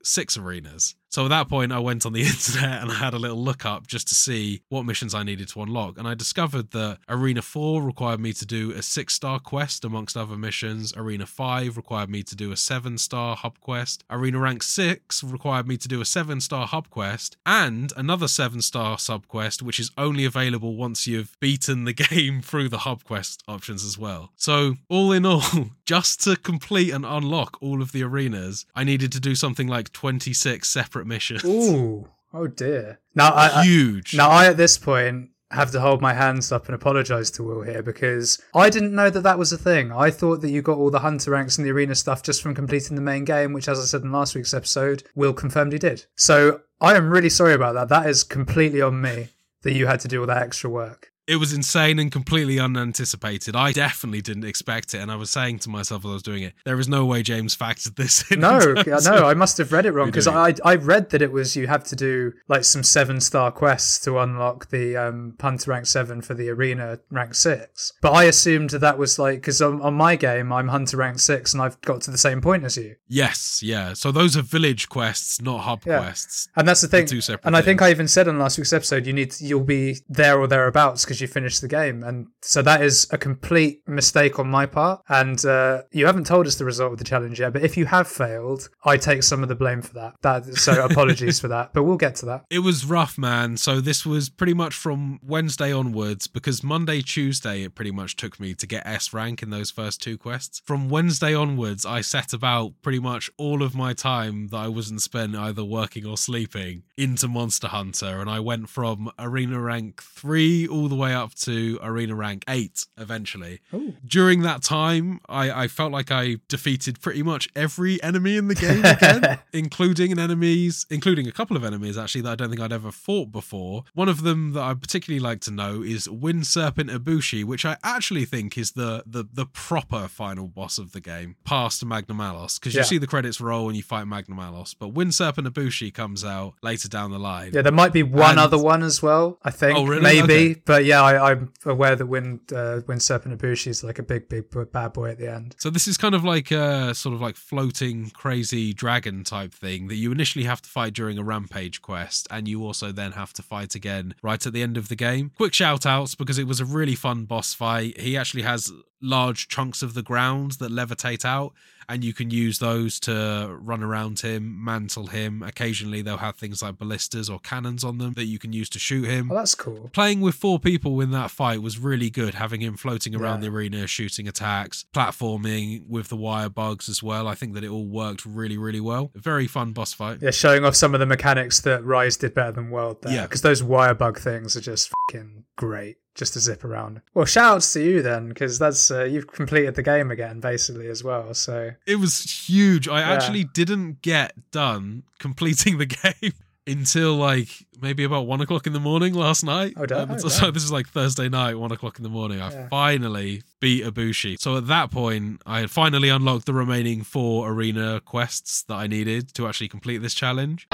six arenas. So at that point, I went on the (laughs) internet and I had a little look up just to see what missions I needed to unlock. And I discovered that Arena 4 required me to do a six star quest amongst other missions. Arena 5 required me to do a seven star hub quest. Arena Rank 6 required me to do a seven star hub quest and another seven star sub quest, which is only available once you've beaten the (laughs) game through the hub quest options as well. So, all in all, just to complete and unlock all of the arenas, I needed to do something like 26 separate missions. Ooh. Oh dear. Now I, I Huge. now I at this point have to hold my hands up and apologize to Will here because I didn't know that that was a thing. I thought that you got all the hunter ranks and the arena stuff just from completing the main game, which, as I said in last week's episode, Will confirmed he did. So I am really sorry about that. That is completely on me that you had to do all that extra work. It was insane and completely unanticipated. I definitely didn't expect it, and I was saying to myself as I was doing it, there is no way James factored this in. No, in I must have read it wrong because I I read that it was you have to do like some seven star quests to unlock the um, Hunter rank seven for the arena rank six. But I assumed that that was like because on, on my game I'm Hunter rank six and I've got to the same point as you. Yes, yeah. So those are village quests, not hub Yeah. quests. And that's the thing. two separate and I think. I even said on last week's episode, you need you'll be there or thereabouts because you finished the game. And so that is a complete mistake on my part. And uh, you haven't told us the result of the challenge yet, but if you have failed, I take some of the blame for that. That so (laughs) apologies for that, but we'll get to that. It was rough, man. So this was pretty much from Wednesday onwards because Monday, Tuesday, it pretty much took me to get S rank in those first two quests. From Wednesday onwards, I set about pretty much all of my time that I wasn't spent either working or sleeping into Monster Hunter, and I went from arena rank three all the way up to arena rank eight eventually. During that time, I, I felt like I defeated pretty much every enemy in the game again, (laughs) including an enemies, including a couple of enemies actually that I don't think I'd ever fought before. One of them that I particularly like to know is Wind Serpent Ibushi, which I actually think is the the the proper final boss of the game, past Magnamalos, because you Yeah. see the credits roll and you fight Magnamalos, but Wind Serpent Ibushi comes out later down the line. Yeah, there might be one And- other one as well. I think Oh, really? maybe, Okay. but yeah, I, I'm aware that Wind uh, Wind Serpent Ibushi is like a big, big bad boy at the end. So this is kind of like a sort of like floating crazy dragon type thing that you initially have to fight during a rampage quest and you also then have to fight again right at the end of the game. Quick shout outs because it was a really fun boss fight. He actually has large chunks of the ground that levitate out and you can use those to run around him, mantle him. Occasionally they'll have things like ballistas or cannons on them that you can use to shoot him. Oh, that's cool. Playing with four people in that fight was really good, having him floating around Yeah. the arena, shooting attacks, platforming with the wire bugs as well. I think that it all worked really, really well. A very fun boss fight. Yeah, showing off some of the mechanics that Rise did better than World there. Yeah. Because those wire bug things are just fucking great just to zip around. Well, shout outs to you then, because that's uh, you've completed the game again basically as well. So It was huge. I actually didn't get done completing the (laughs) game until like maybe about one o'clock in the morning last night. Oh, damn. Um, Oh, so this is like Thursday night, one o'clock in the morning. I Yeah. finally beat Ibushi. So at that point, I had finally unlocked the remaining four arena quests that I needed to actually complete this challenge.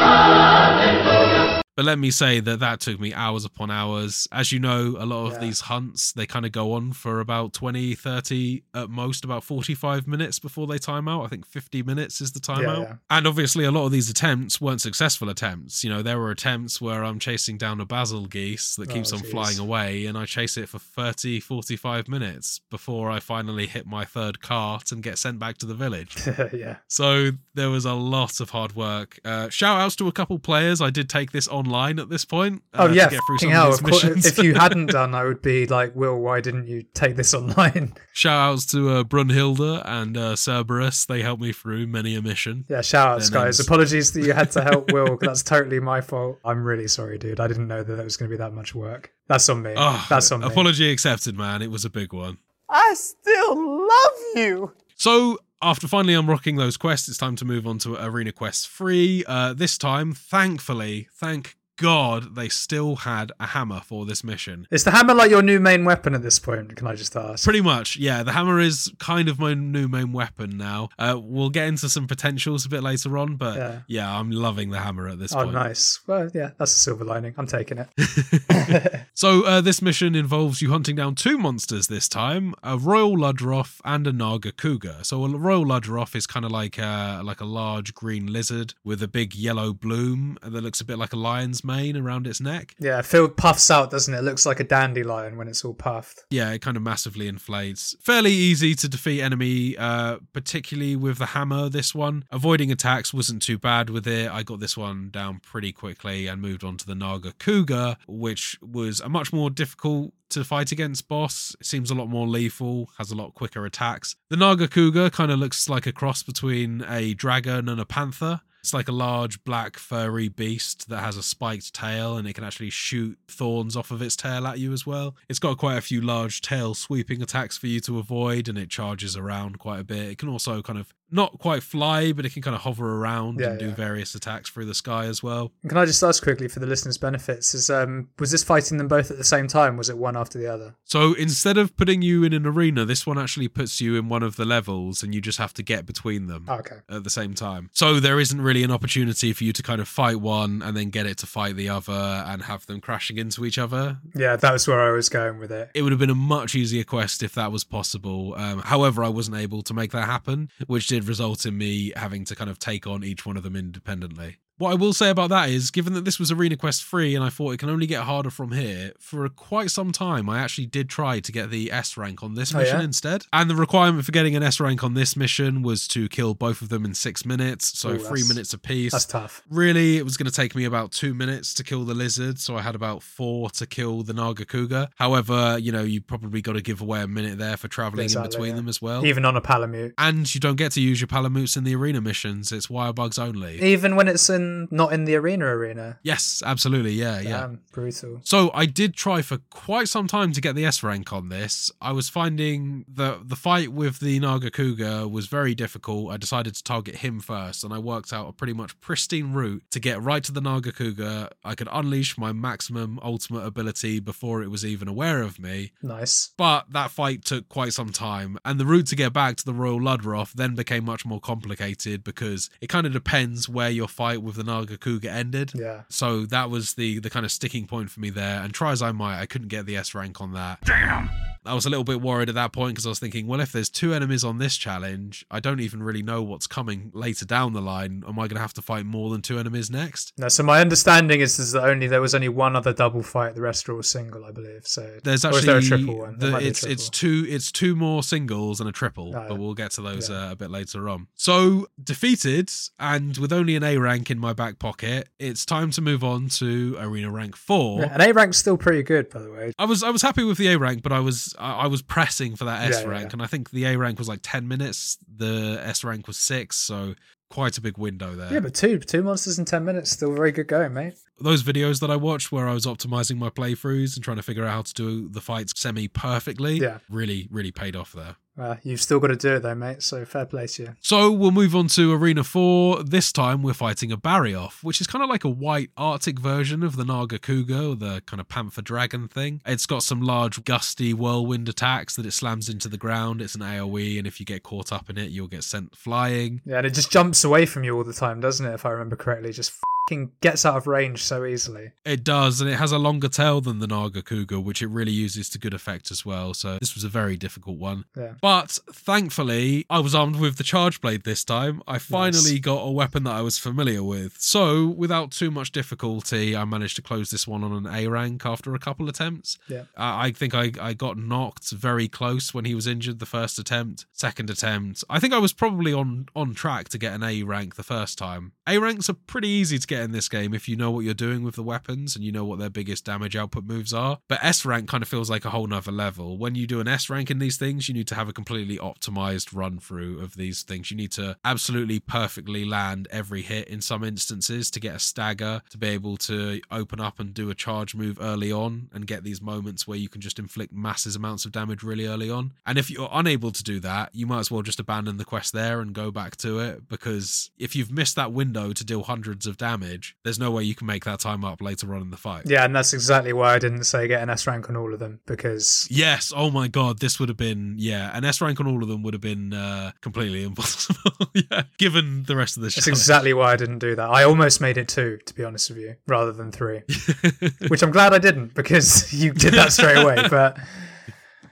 But let me say that that took me hours upon hours. As you know, a lot of Yeah. these hunts, they kind of go on for about 20, 30, at most about 45 minutes before they time out. I think 50 minutes is the timeout. yeah. And obviously, a lot of these attempts weren't successful attempts. You know, there were attempts where I'm chasing down a Bazelgeuse that keeps Oh, on jeez. flying away, and I chase it for 30, 45 minutes before I finally hit my third cart and get sent back to the village. (laughs) yeah. So there was a lot of hard work. Uh, shout outs to a couple players. I did take this online at this point. uh, Oh to yeah, get through some hell! of Of course, if you (laughs) hadn't done, I would be like, Will, why didn't you take this online? (laughs) shout outs to uh, Brunhilde and uh, Cerberus. They helped me through many a mission. Yeah, shout outs, Their guys. names. Apologies that you had to help Will. (laughs) That's totally my fault. I'm really sorry, dude. I didn't know that it was going to be that much work. That's on me. Oh, That's on me. apology accepted, man. It was a big one. I still love you. So after finally unlocking those quests, it's time to move on to Arena Quest 3. Uh, this time, thankfully, thank God, they still had a hammer for this mission. Is the hammer like your new main weapon at this point? Can I just ask? Pretty much, yeah. The hammer is kind of my new main weapon now. Uh, we'll get into some potentials a bit later on, but Yeah. yeah, I'm loving the hammer at this Oh, point. Oh, nice. Well, yeah, that's a silver lining. I'm taking it. (laughs) (laughs) So uh, this mission involves you hunting down two monsters this time: a royal Ludroth and a Nargacuga. So a royal Ludroth is kind of like a, like a large green lizard with a big yellow bloom that looks a bit like a lion's mane around its neck. yeah, Phil puffs out, doesn't it? It looks like a dandelion when it's all puffed. Yeah, it kind of massively inflates. Fairly easy to defeat enemy, uh, particularly with the hammer. This one avoiding attacks wasn't too bad with it. I got this one down pretty quickly and moved on to the Nargacuga, which was a much more difficult to fight against boss. It seems a lot more lethal, has a lot quicker attacks. The Nargacuga kind of looks like a cross between a dragon and a panther. It's like a large black furry beast that has a spiked tail and it can actually shoot thorns off of its tail at you as well. It's got quite a few large tail sweeping attacks for you to avoid and it charges around quite a bit. It can also kind of not quite fly, but it can kind of hover around Yeah, and do yeah. various attacks through the sky as well. Can I just ask quickly for the listeners' benefits? Is um was this fighting them both at the same time? Was it one after the other? So instead of putting you in an arena, this one actually puts you in one of the levels and you just have to get between them. Oh, okay. at the same time. So there isn't really an opportunity for you to kind of fight one and then get it to fight the other and have them crashing into each other. Yeah, that was where I was going with it. It would have been a much easier quest if that was possible. Um, however, I wasn't able to make that happen, which did result in me having to kind of take on each one of them independently. What I will say about that is, given that this was Arena Quest 3 and I thought it can only get harder from here, for quite some time I actually did try to get the S rank on this Oh, mission yeah? instead. And the requirement for getting an S rank on this mission was to kill both of them in six minutes, so Ooh, three minutes apiece. That's tough. Really, it was going to take me about two minutes to kill the lizard, so I had about four to kill the Nargacuga. However, you know, you probably got to give away a minute there for traveling in between yeah. them as well. Even on a Palamute. and you don't get to use your Palamutes in the arena missions, it's wire bugs only. Even when it's in not in the arena arena. yes, absolutely, yeah, yeah. Brutal. So I did try for quite some time to get the S rank on this. I was finding the the fight with the Nargacuga was very difficult. I decided to target him first, and I worked out a pretty much pristine route to get right to the Nargacuga. I could unleash my maximum ultimate ability before it was even aware of me. Nice. But that fight took quite some time, and the route to get back to the Royal Ludroth then became much more complicated because it kind of depends where your fight with the Nargacuga ended. Yeah. So that was the the kind of sticking point for me there. And try as I might, I couldn't get the S rank on that. Damn. I was a little bit worried at that point because I was thinking, well, if there's two enemies on this challenge, I don't even really know what's coming later down the line. Am I going to have to fight more than two enemies next? No, so my understanding is, is that only there was only one other double fight. The rest are all single, I believe. So There's or actually is there a triple one? The- might be a it's it's two it's two more singles and a triple, Oh, but we'll get to those Yeah. uh, a bit later on. So defeated and with only an A rank in my back pocket, it's time to move on to arena rank four. Yeah, and A rank's still pretty good, by the way. I was I was happy with the A rank, but I was I, I was pressing for that S Yeah, yeah, rank, yeah. and I think the A rank was like ten minutes, the S rank was six, so quite a big window there. Yeah, but two two monsters in ten minutes, still very good going, mate. Those videos that I watched where I was optimizing my playthroughs and trying to figure out how to do the fights semi perfectly, Yeah. really really paid off there. Uh, you've still got to do it though, mate. So fair play to you. So we'll move on to Arena 4. This time we're fighting a Barioth, which is kind of like a white Arctic version of the Nargacuga, or the kind of Panther Dragon thing. It's got some large, gusty whirlwind attacks that it slams into the ground. It's an AoE, and if you get caught up in it, you'll get sent flying. Yeah, and it just jumps away from you all the time, doesn't it? If I remember correctly, just fucking gets out of range so easily. It does, and it has a longer tail than the Nargacuga, which it really uses to good effect as well. So this was a very difficult one. Yeah. But thankfully, I was armed with the Charge Blade this time. I finally got a weapon that I was familiar with. So, without too much difficulty, I managed to close this one on an A rank after a couple attempts. Yeah. I I think I, I got knocked very close when he was injured the first attempt. Second attempt, I think I was probably on, on track to get an A rank the first time. A ranks are pretty easy to get in this game if you know what you're doing with the weapons and you know what their biggest damage output moves are. But S rank kind of feels like a whole nother level. When you do an S rank in these things, you need to have a completely optimized run through of these things. You need to absolutely perfectly land every hit in some instances to get a stagger, to be able to open up and do a charge move early on and get these moments where you can just inflict massive amounts of damage really early on. And if you're unable to do that, you might as well just abandon the quest there and go back to it because if you've missed that window to deal hundreds of damage, there's no way you can make that time up later on in the fight. Yeah, and that's exactly why I didn't say get an S rank on all of them because Yes. Oh my god, this would have been yeah, an S rank on all of them would have been uh, completely (laughs) impossible. yeah, given the rest of the that's challenge. exactly why I didn't do that. I almost made it two, to be honest with you, rather than three, (laughs) which I'm glad I didn't because (laughs) you did that straight away. But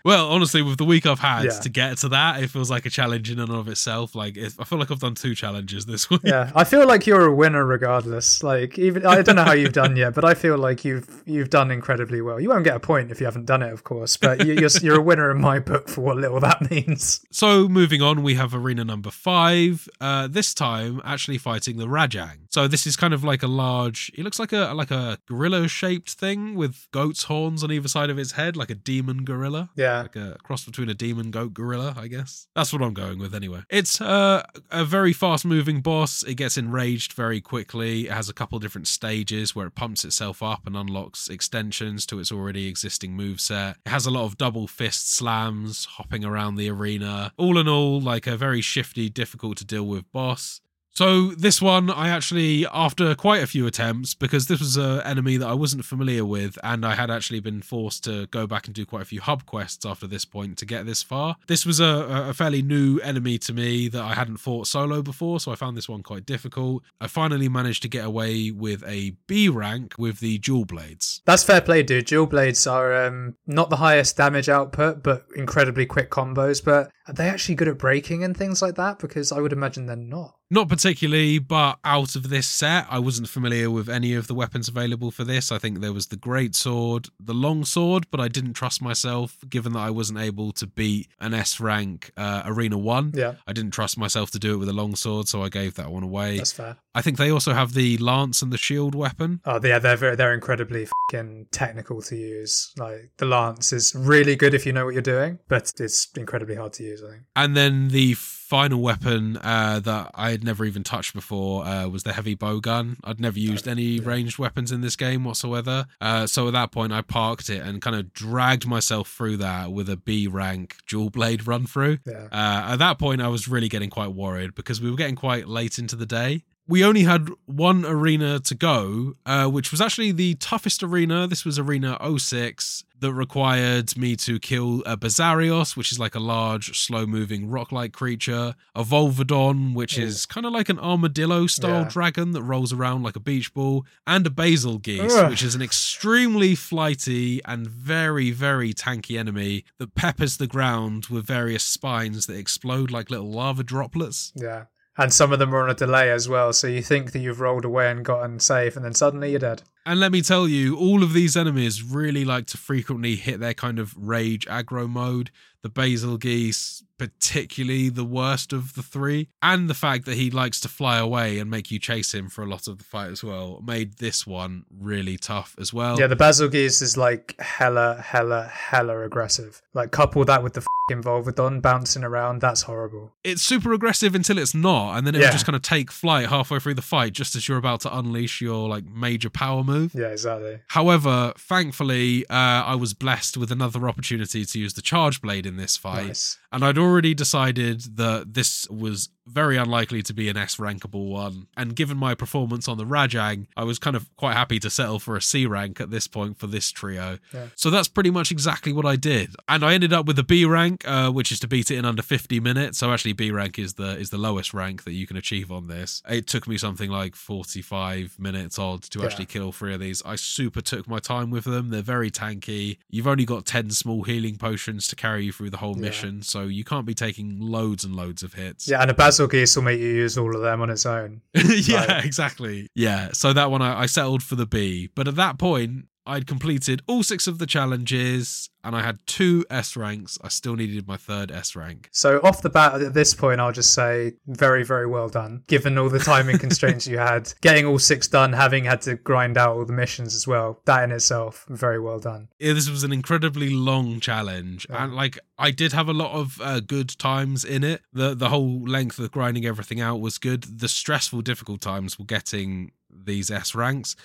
Well, honestly, with the week I've had Yeah. to get to that, it feels like a challenge in and of itself. Like, if, I feel like I've done two challenges this (laughs) week. yeah, I feel like you're a winner regardless. Like even I don't know how you've done yet, but I feel like you've you've done incredibly well. You won't get a point if you haven't done it, of course, but you, you're you're a winner in my book for what little that means. So, moving on, we have arena number five. Uh, this time, actually fighting the Rajang. So, this is kind of like a large. It looks like a like a gorilla-shaped thing with goat's horns on either side of its head, like a demon gorilla. Yeah, like a cross between a demon goat gorilla, I guess. That's what I'm going with anyway. It's uh, a very fast moving boss. It gets enraged very quickly. It has a couple different stages where it pumps itself up and unlocks extensions to its already existing moveset. It has a lot of double fist slams hopping around the arena. All in all, like a very shifty, difficult to deal with boss. So this one, I actually, after quite a few attempts, because this was an enemy that I wasn't familiar with, and I had actually been forced to go back and do quite a few hub quests after this point to get this far. This was a, a fairly new enemy to me that I hadn't fought solo before, so I found this one quite difficult. I finally managed to get away with a B rank with the dual blades. that's fair play, dude. Dual blades are um, not the highest damage output, but incredibly quick combos. But are they actually good at breaking and things like that? Because I would imagine they're not. Not particularly, but out of this set, I wasn't familiar with any of the weapons available for this. I think there was the great sword, the long sword, but I didn't trust myself given that I wasn't able to beat an S rank uh, arena one. Yeah, I didn't trust myself to do it with a long sword, so I gave that one away. that's fair. I think they also have the lance and the shield weapon. Oh, yeah, they're very, they're incredibly fucking technical to use. Like the lance is really good if you know what you're doing, but it's incredibly hard to use. I think. And then the final weapon uh, that I had never even touched before uh, was the heavy bow gun. I'd never used any ranged weapons in this game whatsoever. Uh, so at that point, I parked it and kind of dragged myself through that with a B rank dual blade run through. Yeah. Uh, at that point, I was really getting quite worried because we were getting quite late into the day. We only had one arena to go, uh, which was actually the toughest arena. This was Arena 06 that required me to kill a Basarios, which is like a large, slow moving rock like creature, a Volvidon, which is kind of like an armadillo style Yeah. dragon that rolls around like a beach ball, and a Bazelgeuse, Ugh. which is an extremely flighty and very, very tanky enemy that peppers the ground with various spines that explode like little lava droplets. Yeah. And some of them are on a delay as well, so you think that you've rolled away and gotten safe, and then suddenly you're dead. And let me tell you, all of these enemies really like to frequently hit their kind of rage aggro mode. The Bazelgeuse, particularly the worst of the three, and the fact that he likes to fly away and make you chase him for a lot of the fight as well, made this one really tough as well. Yeah, the Basil Geese is like hella, hella, hella aggressive. Like couple that with the fucking Volvidon bouncing around, that's horrible. it's super aggressive until it's not, and then it Yeah. just kind of take flight halfway through the fight just as you're about to unleash your like major power move. Yeah, exactly. However, thankfully, uh, I was blessed with another opportunity to use the charge blade in this fight. Nice. And I'd already decided that this was very unlikely to be an S rankable one. And given my performance on the Rajang, I was kind of quite happy to settle for a C rank at this point for this trio. Yeah. So that's pretty much exactly what I did. And I ended up with a B rank, uh, which is to beat it in under 50 minutes. So actually B rank is the is the lowest rank that you can achieve on this. It took me something like 45 minutes odd to Yeah. actually kill three of these. I super took my time with them. They're very tanky. You've only got 10 small healing potions to carry you through the whole Yeah. mission, so you can't be taking loads and loads of hits. Yeah, and a Basil Geese will make you use all of them on its own. (laughs) yeah, exactly. Yeah, so that one I, I settled for the B. But at that point, I'd completed all six of the challenges and I had two S ranks. I still needed my third S rank. So off the bat at this point, I'll just say very, very well done. Given all the timing (laughs) constraints you had, getting all six done, having had to grind out all the missions as well, that in itself, very well done. Yeah, this was an incredibly long challenge, Yeah. and like I did have a lot of uh, good times in it. the The whole length of grinding everything out was good. The stressful, difficult times were getting these S ranks,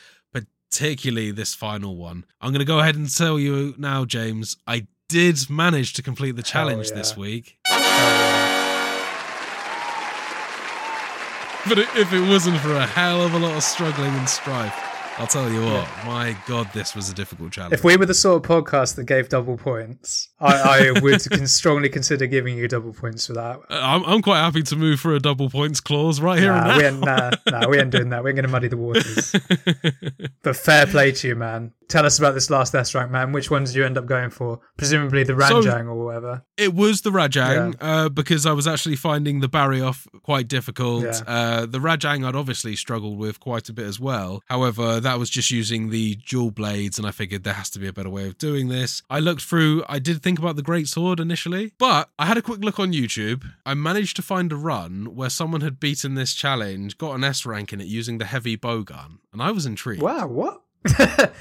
particularly this final one. I'm going to go ahead and tell you now, James. I did manage to complete the challenge this week, but if it wasn't for a hell of a lot of struggling and strife, I'll tell you what. My God, this was a difficult challenge. if we were the sort of podcast that gave double points, I, I (laughs) would con- strongly consider giving you double points for that. Uh, I'm, I'm quite happy to move for a double points clause right here Nah, and we now. ain't, nah, nah, we ain't doing that. We ain't going to muddy the waters. (laughs) but fair play to you, man. Tell us about this last S rank, man. Which ones did you end up going for? Presumably the So- Ranjang or whatever. It was the Rajang uh, because I was actually finding the Barioth quite difficult. Yeah. Uh, the Rajang I'd obviously struggled with quite a bit as well. However, that was just using the dual blades, and I figured there has to be a better way of doing this. I looked through, I did think about the Great Sword initially, but I had a quick look on YouTube. I managed to find a run where someone had beaten this challenge, got an S rank in it using the heavy bow gun, and I was intrigued. Wow, what? (laughs)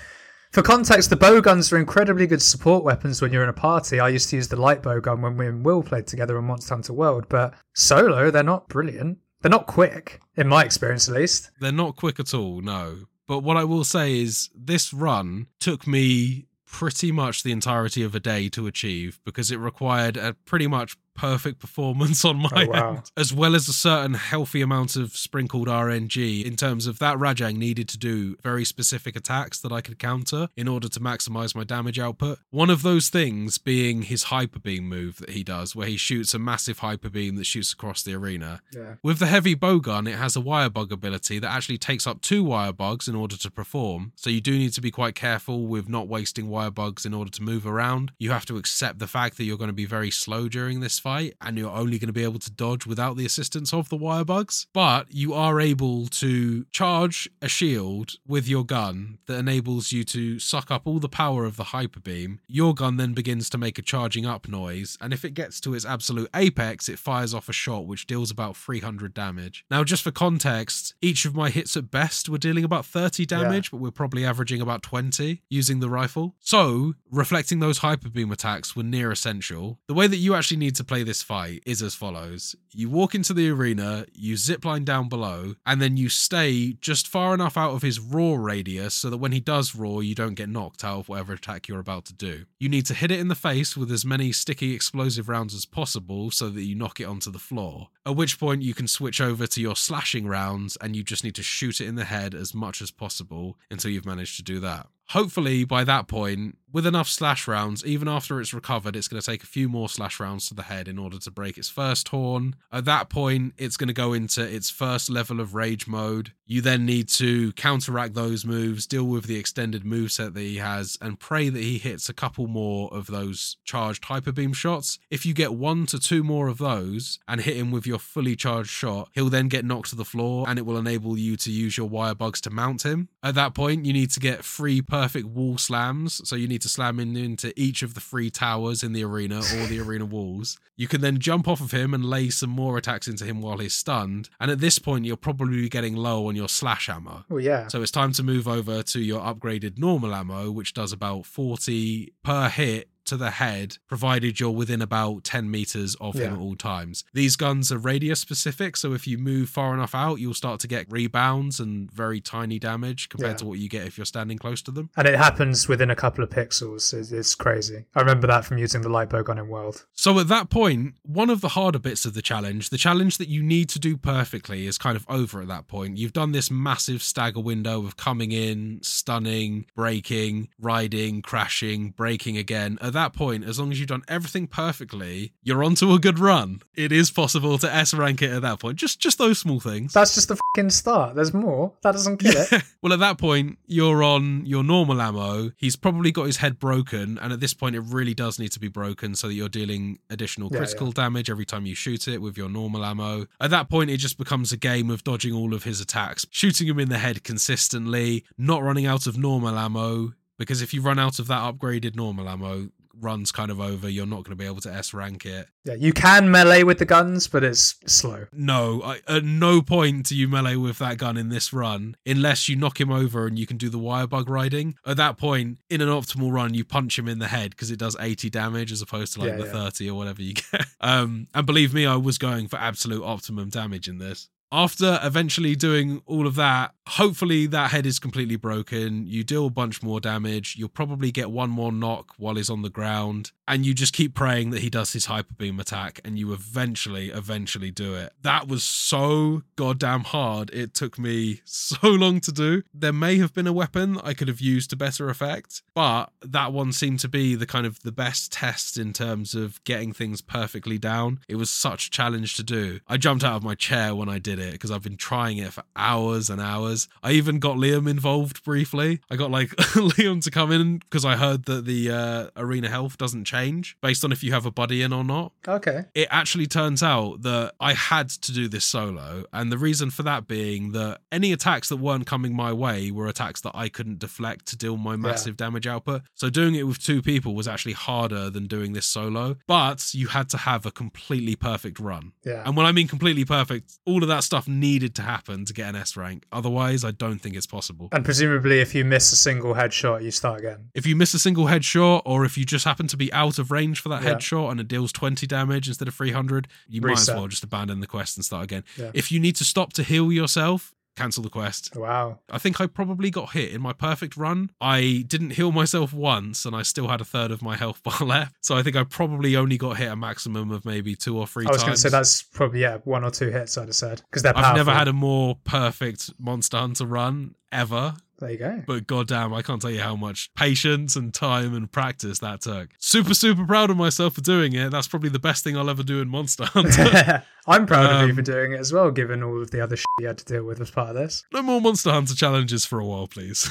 For context, the bow guns are incredibly good support weapons when you're in a party. I used to use the light bow gun when we and Will played together in Monster Hunter World, but solo, they're not brilliant. They're not quick, in my experience at least. They're not quick at all, no. But what I will say is this run took me pretty much the entirety of a day to achieve because it required a pretty much perfect performance on my Oh, wow. end, as well as a certain healthy amount of sprinkled RNG in terms of that Rajang needed to do very specific attacks that I could counter in order to maximize my damage output. One of those things being his hyper beam move that he does, where he shoots a massive hyper beam that shoots across the arena. Yeah. With the heavy bow gun, it has a wire bug ability that actually takes up two wire bugs in order to perform. So you do need to be quite careful with not wasting wire bugs in order to move around. You have to accept the fact that you're going to be very slow during this fight, and you're only going to be able to dodge without the assistance of the wire bugs. But you are able to charge a shield with your gun that enables you to suck up all the power of the hyper beam. Your gun then begins to make a charging up noise, and if it gets to its absolute apex, it fires off a shot which deals about 300 damage. Now, just for context, each of my hits at best were dealing about 30 damage, but we're probably averaging about 20 using the rifle. So, reflecting those hyper beam attacks were near essential. The way that you actually need to play this fight is as follows you walk into the arena, you zipline down below, and then you stay just far enough out of his roar radius so that when he does roar, you don't get knocked out of whatever attack you're about to do. You need to hit it in the face with as many sticky explosive rounds as possible so that you knock it onto the floor. At which point, you can switch over to your slashing rounds and you just need to shoot it in the head as much as possible until you've managed to do that. Hopefully, by that point, with enough slash rounds, even after it's recovered, it's going to take a few more slash rounds to the head in order to break its first horn. At that point, it's going to go into its first level of rage mode. You then need to counteract those moves, deal with the extended move set that he has, and pray that he hits a couple more of those charged hyper beam shots. If you get one to two more of those and hit him with your fully charged shot, he'll then get knocked to the floor and it will enable you to use your wire bugs to mount him. At that point, you need to get three perfect wall slams. So you need to slam in into each of the three towers in the arena or the (laughs) arena walls. You can then jump off of him and lay some more attacks into him while he's stunned. And at this point, you're probably be getting low on your slash ammo. Well, yeah. So it's time to move over to your upgraded normal ammo, which does about 40 per hit to the head, provided you're within about 10 meters of him Yeah. at all times. These guns are radius specific, so if you move far enough out, you'll start to get rebounds and very tiny damage compared Yeah. to what you get if you're standing close to them. And it happens within a couple of pixels. It's, it's crazy. I remember that from using the light bow gun in World. So at that point, one of the harder bits of the challenge, the challenge that you need to do perfectly, is kind of over at that point. You've done this massive stagger window of coming in, stunning, breaking, riding, crashing, breaking again. At that point, as long as you've done everything perfectly, you're onto a good run. It is possible to S rank it at that point. Just just those small things. That's just the fucking start. There's more. That doesn't kill it. (laughs) well, at that point, you're on your normal ammo. He's probably got his head broken, and at this point, it really does need to be broken so that you're dealing additional Yeah, critical damage every time you shoot it with your normal ammo. At that point, it just becomes a game of dodging all of his attacks, shooting him in the head consistently, not running out of normal ammo. Because if you run out of that upgraded normal ammo, run's kind of over. You're not going to be able to S rank it. Yeah, you can melee with the guns, but it's slow. No, I, at no point do you melee with that gun in this run unless you knock him over and you can do the wire bug riding. At that point, in an optimal run, you punch him in the head because it does 80 damage as opposed to like Yeah, the yeah. 30 or whatever you (laughs) get. Um, and believe me, I was going for absolute optimum damage in this. After eventually doing all of that, hopefully that head is completely broken. You deal a bunch more damage. You'll probably get one more knock while he's on the ground. And you just keep praying that he does his hyper beam attack and you eventually, eventually do it. That was so goddamn hard. It took me (laughs) so long to do. There may have been a weapon I could have used to better effect, but that one seemed to be the kind of the best test in terms of getting things perfectly down. It was such a challenge to do. I jumped out of my chair when I did it because I've been trying it for hours and hours. I even got Liam involved briefly. I got like (laughs) Liam to come in because I heard that the uh, arena health doesn't change based on if you have a buddy in or not Okay. it actually turns out that I had to do this solo. And the reason for that being that any attacks that weren't coming my way were attacks that I couldn't deflect to deal my massive damage output. So doing it with two people was actually harder than doing this solo. But you had to have a completely perfect run. Yeah. And when I mean completely perfect, all of that stuff needed to happen to get an S rank. Otherwise, I don't think it's possible. And presumably, if you miss a single headshot, you start again. If you miss a single headshot, or if you just happen to be out of range for that Yeah. headshot and it deals 20 damage instead of 300, you might as well just abandon the quest and start again. Yeah. If you need to stop to heal yourself, cancel the quest. Oh, wow. I think I probably got hit in my perfect run. I didn't heal myself once and I still had a third of my (laughs) health bar left. So I think I probably only got hit a maximum of maybe two or three I was going to say that's probably yeah one or two hits. I'd have said because they're I've never had a more perfect Monster Hunter run ever. There you go. But goddamn, I can't tell you how much patience and time and practice that took. Super, super proud of myself for doing it. That's probably the best thing I'll ever do in Monster (laughs) Hunter. (laughs) I'm proud of you Um, for doing it as well, given all of the other shit you had to deal with as part of this. no more Monster Hunter challenges for a while, please.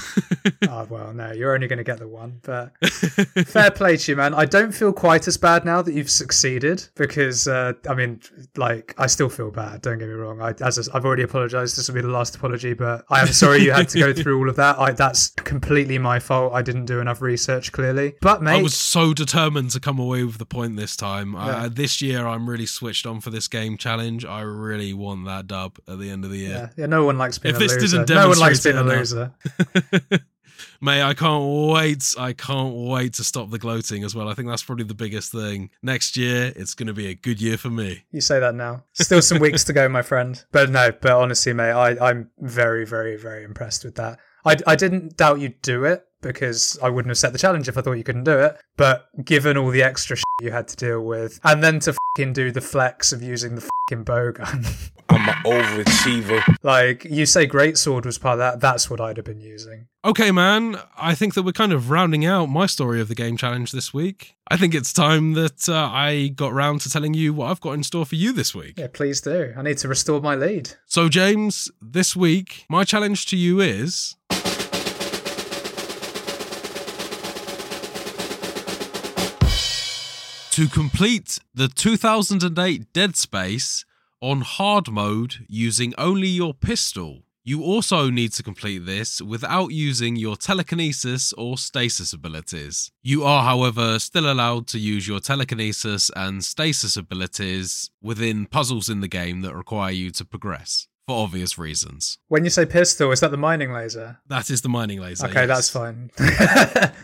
oh, (laughs) well, no, you're only going to get the one. But fair play to you, man. I don't feel quite as bad now that you've succeeded because, uh, I mean, like, I still feel bad. Don't get me wrong. I, as I- I've already apologized. This will be the last apology, but I am sorry you had to go through all of that. I, that's completely my fault. I didn't do enough research, clearly. But, mate, I was so determined to come away with the point this time. Yeah. Uh, this year, I'm really switched on for this game challenge. I really want that dub at the end of the year. yeah, yeah, no one likes being If a this loser. didn't No one likes being a loser. (laughs) Mate, I can't wait. I can't wait to stop the gloating as well. I think that's probably the biggest thing. Next year, it's going to be a good year for me. You say that now. Still some weeks to go, my friend. But no, but honestly, mate, I, I'm very, very, very impressed with that. I, I didn't doubt you'd do it because I wouldn't have set the challenge if I thought you couldn't do it. But given all the extra shit you had to deal with, and then to fucking do the flex of using the fucking bow gun, (laughs) I'm an overachiever. like you say, great sword was part of that. That's what I'd have been using. Okay, man. I think that we're kind of rounding out my story of the game challenge this week. I think it's time that uh, I got round to telling you what I've got in store for you this week. Yeah, please do. I need to restore my lead. So, James, this week, my challenge to you is. To complete the 2008 Dead Space on hard mode using only your pistol. You also need to complete this without using your telekinesis or stasis abilities. You are, however, still allowed to use your telekinesis and stasis abilities within puzzles in the game that require you to progress, for obvious reasons. When you say pistol, is that the mining laser? That is the mining laser. Okay, yes. that's fine. (laughs)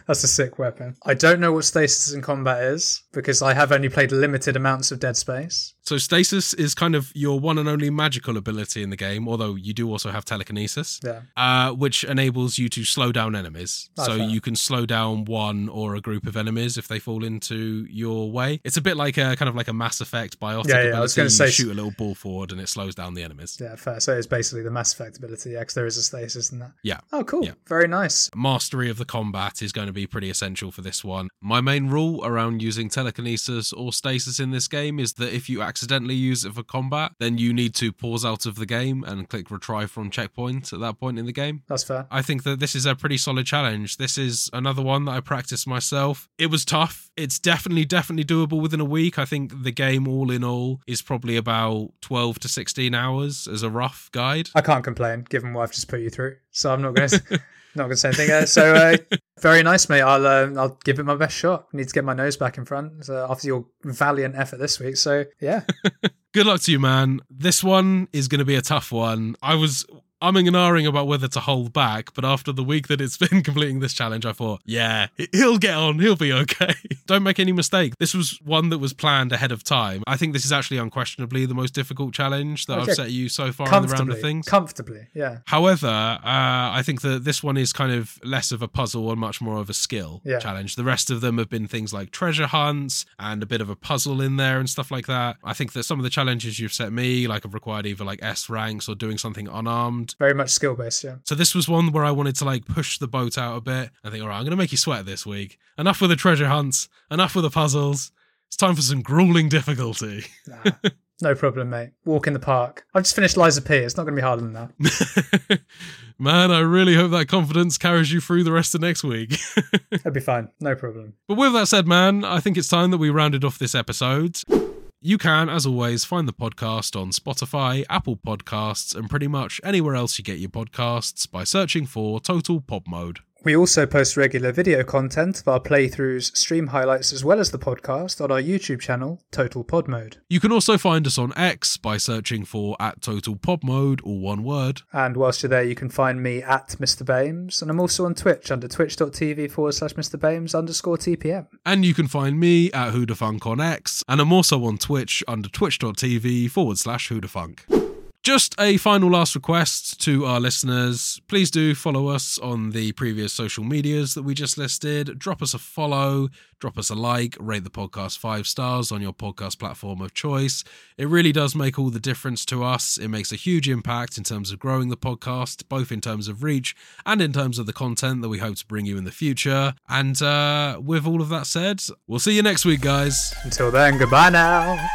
that's a sick weapon. I don't know what stasis in combat is because I have only played limited amounts of Dead Space. So stasis is kind of your one and only magical ability in the game, although you do also have telekinesis, Yeah. uh, which enables you to slow down enemies. That's so fair. you can slow down one or a group of enemies if they fall into your way. It's a bit like a kind of like a Mass Effect biotic Yeah, yeah, I ability. was gonna you say- shoot a little ball forward and it slows down the enemies. Yeah, fair. So it's basically the Mass Effect ability, yeah, because there is a stasis in that. Yeah. Oh, cool. Yeah. Very nice. Mastery of the combat is going to be pretty essential for this one. My main rule around using telekinesis or stasis in this game is that if you accidentally use it for combat, then you need to pause out of the game and click retry from checkpoint at that point in the game. That's fair. I think that this is a pretty solid challenge. This is another one that I practiced myself. It was tough. It's definitely, definitely doable within a week. I think the game, all in all, is probably about 12 to 16 hours as a rough guide. I can't complain given what I've just put you through. So I'm not going (laughs) to. Not gonna say anything. Uh, so uh, very nice, mate. I'll uh, I'll give it my best shot. Need to get my nose back in front so after your valiant effort this week. So yeah, (laughs) Good luck to you, man. This one is going to be a tough one. I was umming and ahhing about whether to hold back, but after the week that it's (laughs) been completing this challenge, I thought, yeah, he'll get on. He'll be okay. (laughs) Don't make any mistake. This was one that was planned ahead of time. I think this is actually unquestionably the most difficult challenge that Okay. I've set you so far in the round of things. comfortably. Yeah, However, uh, I think that this one is kind of less of a puzzle and much more of a skill Yeah. challenge. The rest of them have been things like treasure hunts and a bit of a puzzle in there and stuff like that. I think that some of the challenges you've set me, like, have required either like S ranks or doing something unarmed. Very much skill based. Yeah. So this was one where I wanted to like push the boat out a bit. I think, all right, I'm going to make you sweat this week. Enough with the treasure hunts. Enough with the puzzles. It's time for some grueling difficulty. Nah, no problem, mate. Walk in the park. I've just finished Lies of P. It's not going to be harder than that. (laughs) Man, I really hope that confidence carries you through the rest of next week. (laughs) It'll be fine. No problem. But with that said, man, I think it's time that we rounded off this episode. You can, as always, find the podcast on Spotify, Apple Podcasts, and pretty much anywhere else you get your podcasts by searching for Total Pod Mode. We also post regular video content of our playthroughs, stream highlights, as well as the podcast on our YouTube channel, Total Pod Mode. You can also find us on X by searching for at Total Pod Mode, or one word. And whilst you're there, you can find me at Mr. Bames, and I'm also on Twitch under twitch.tv forward slash Mr. Bames underscore TPM. And you can find me at Whodafunk on X, and I'm also on Twitch under twitch.tv forward slash Whodafunk. Just a final last request to our listeners. Please do follow us on the previous social medias that we just listed. Drop us a follow, drop us a like, rate the podcast five stars on your podcast platform of choice. It really does make all the difference to us. It makes a huge impact in terms of growing the podcast, both in terms of reach and in terms of the content that we hope to bring you in the future. And uh, with all of that said, we'll see you next week, guys. Until then, goodbye now.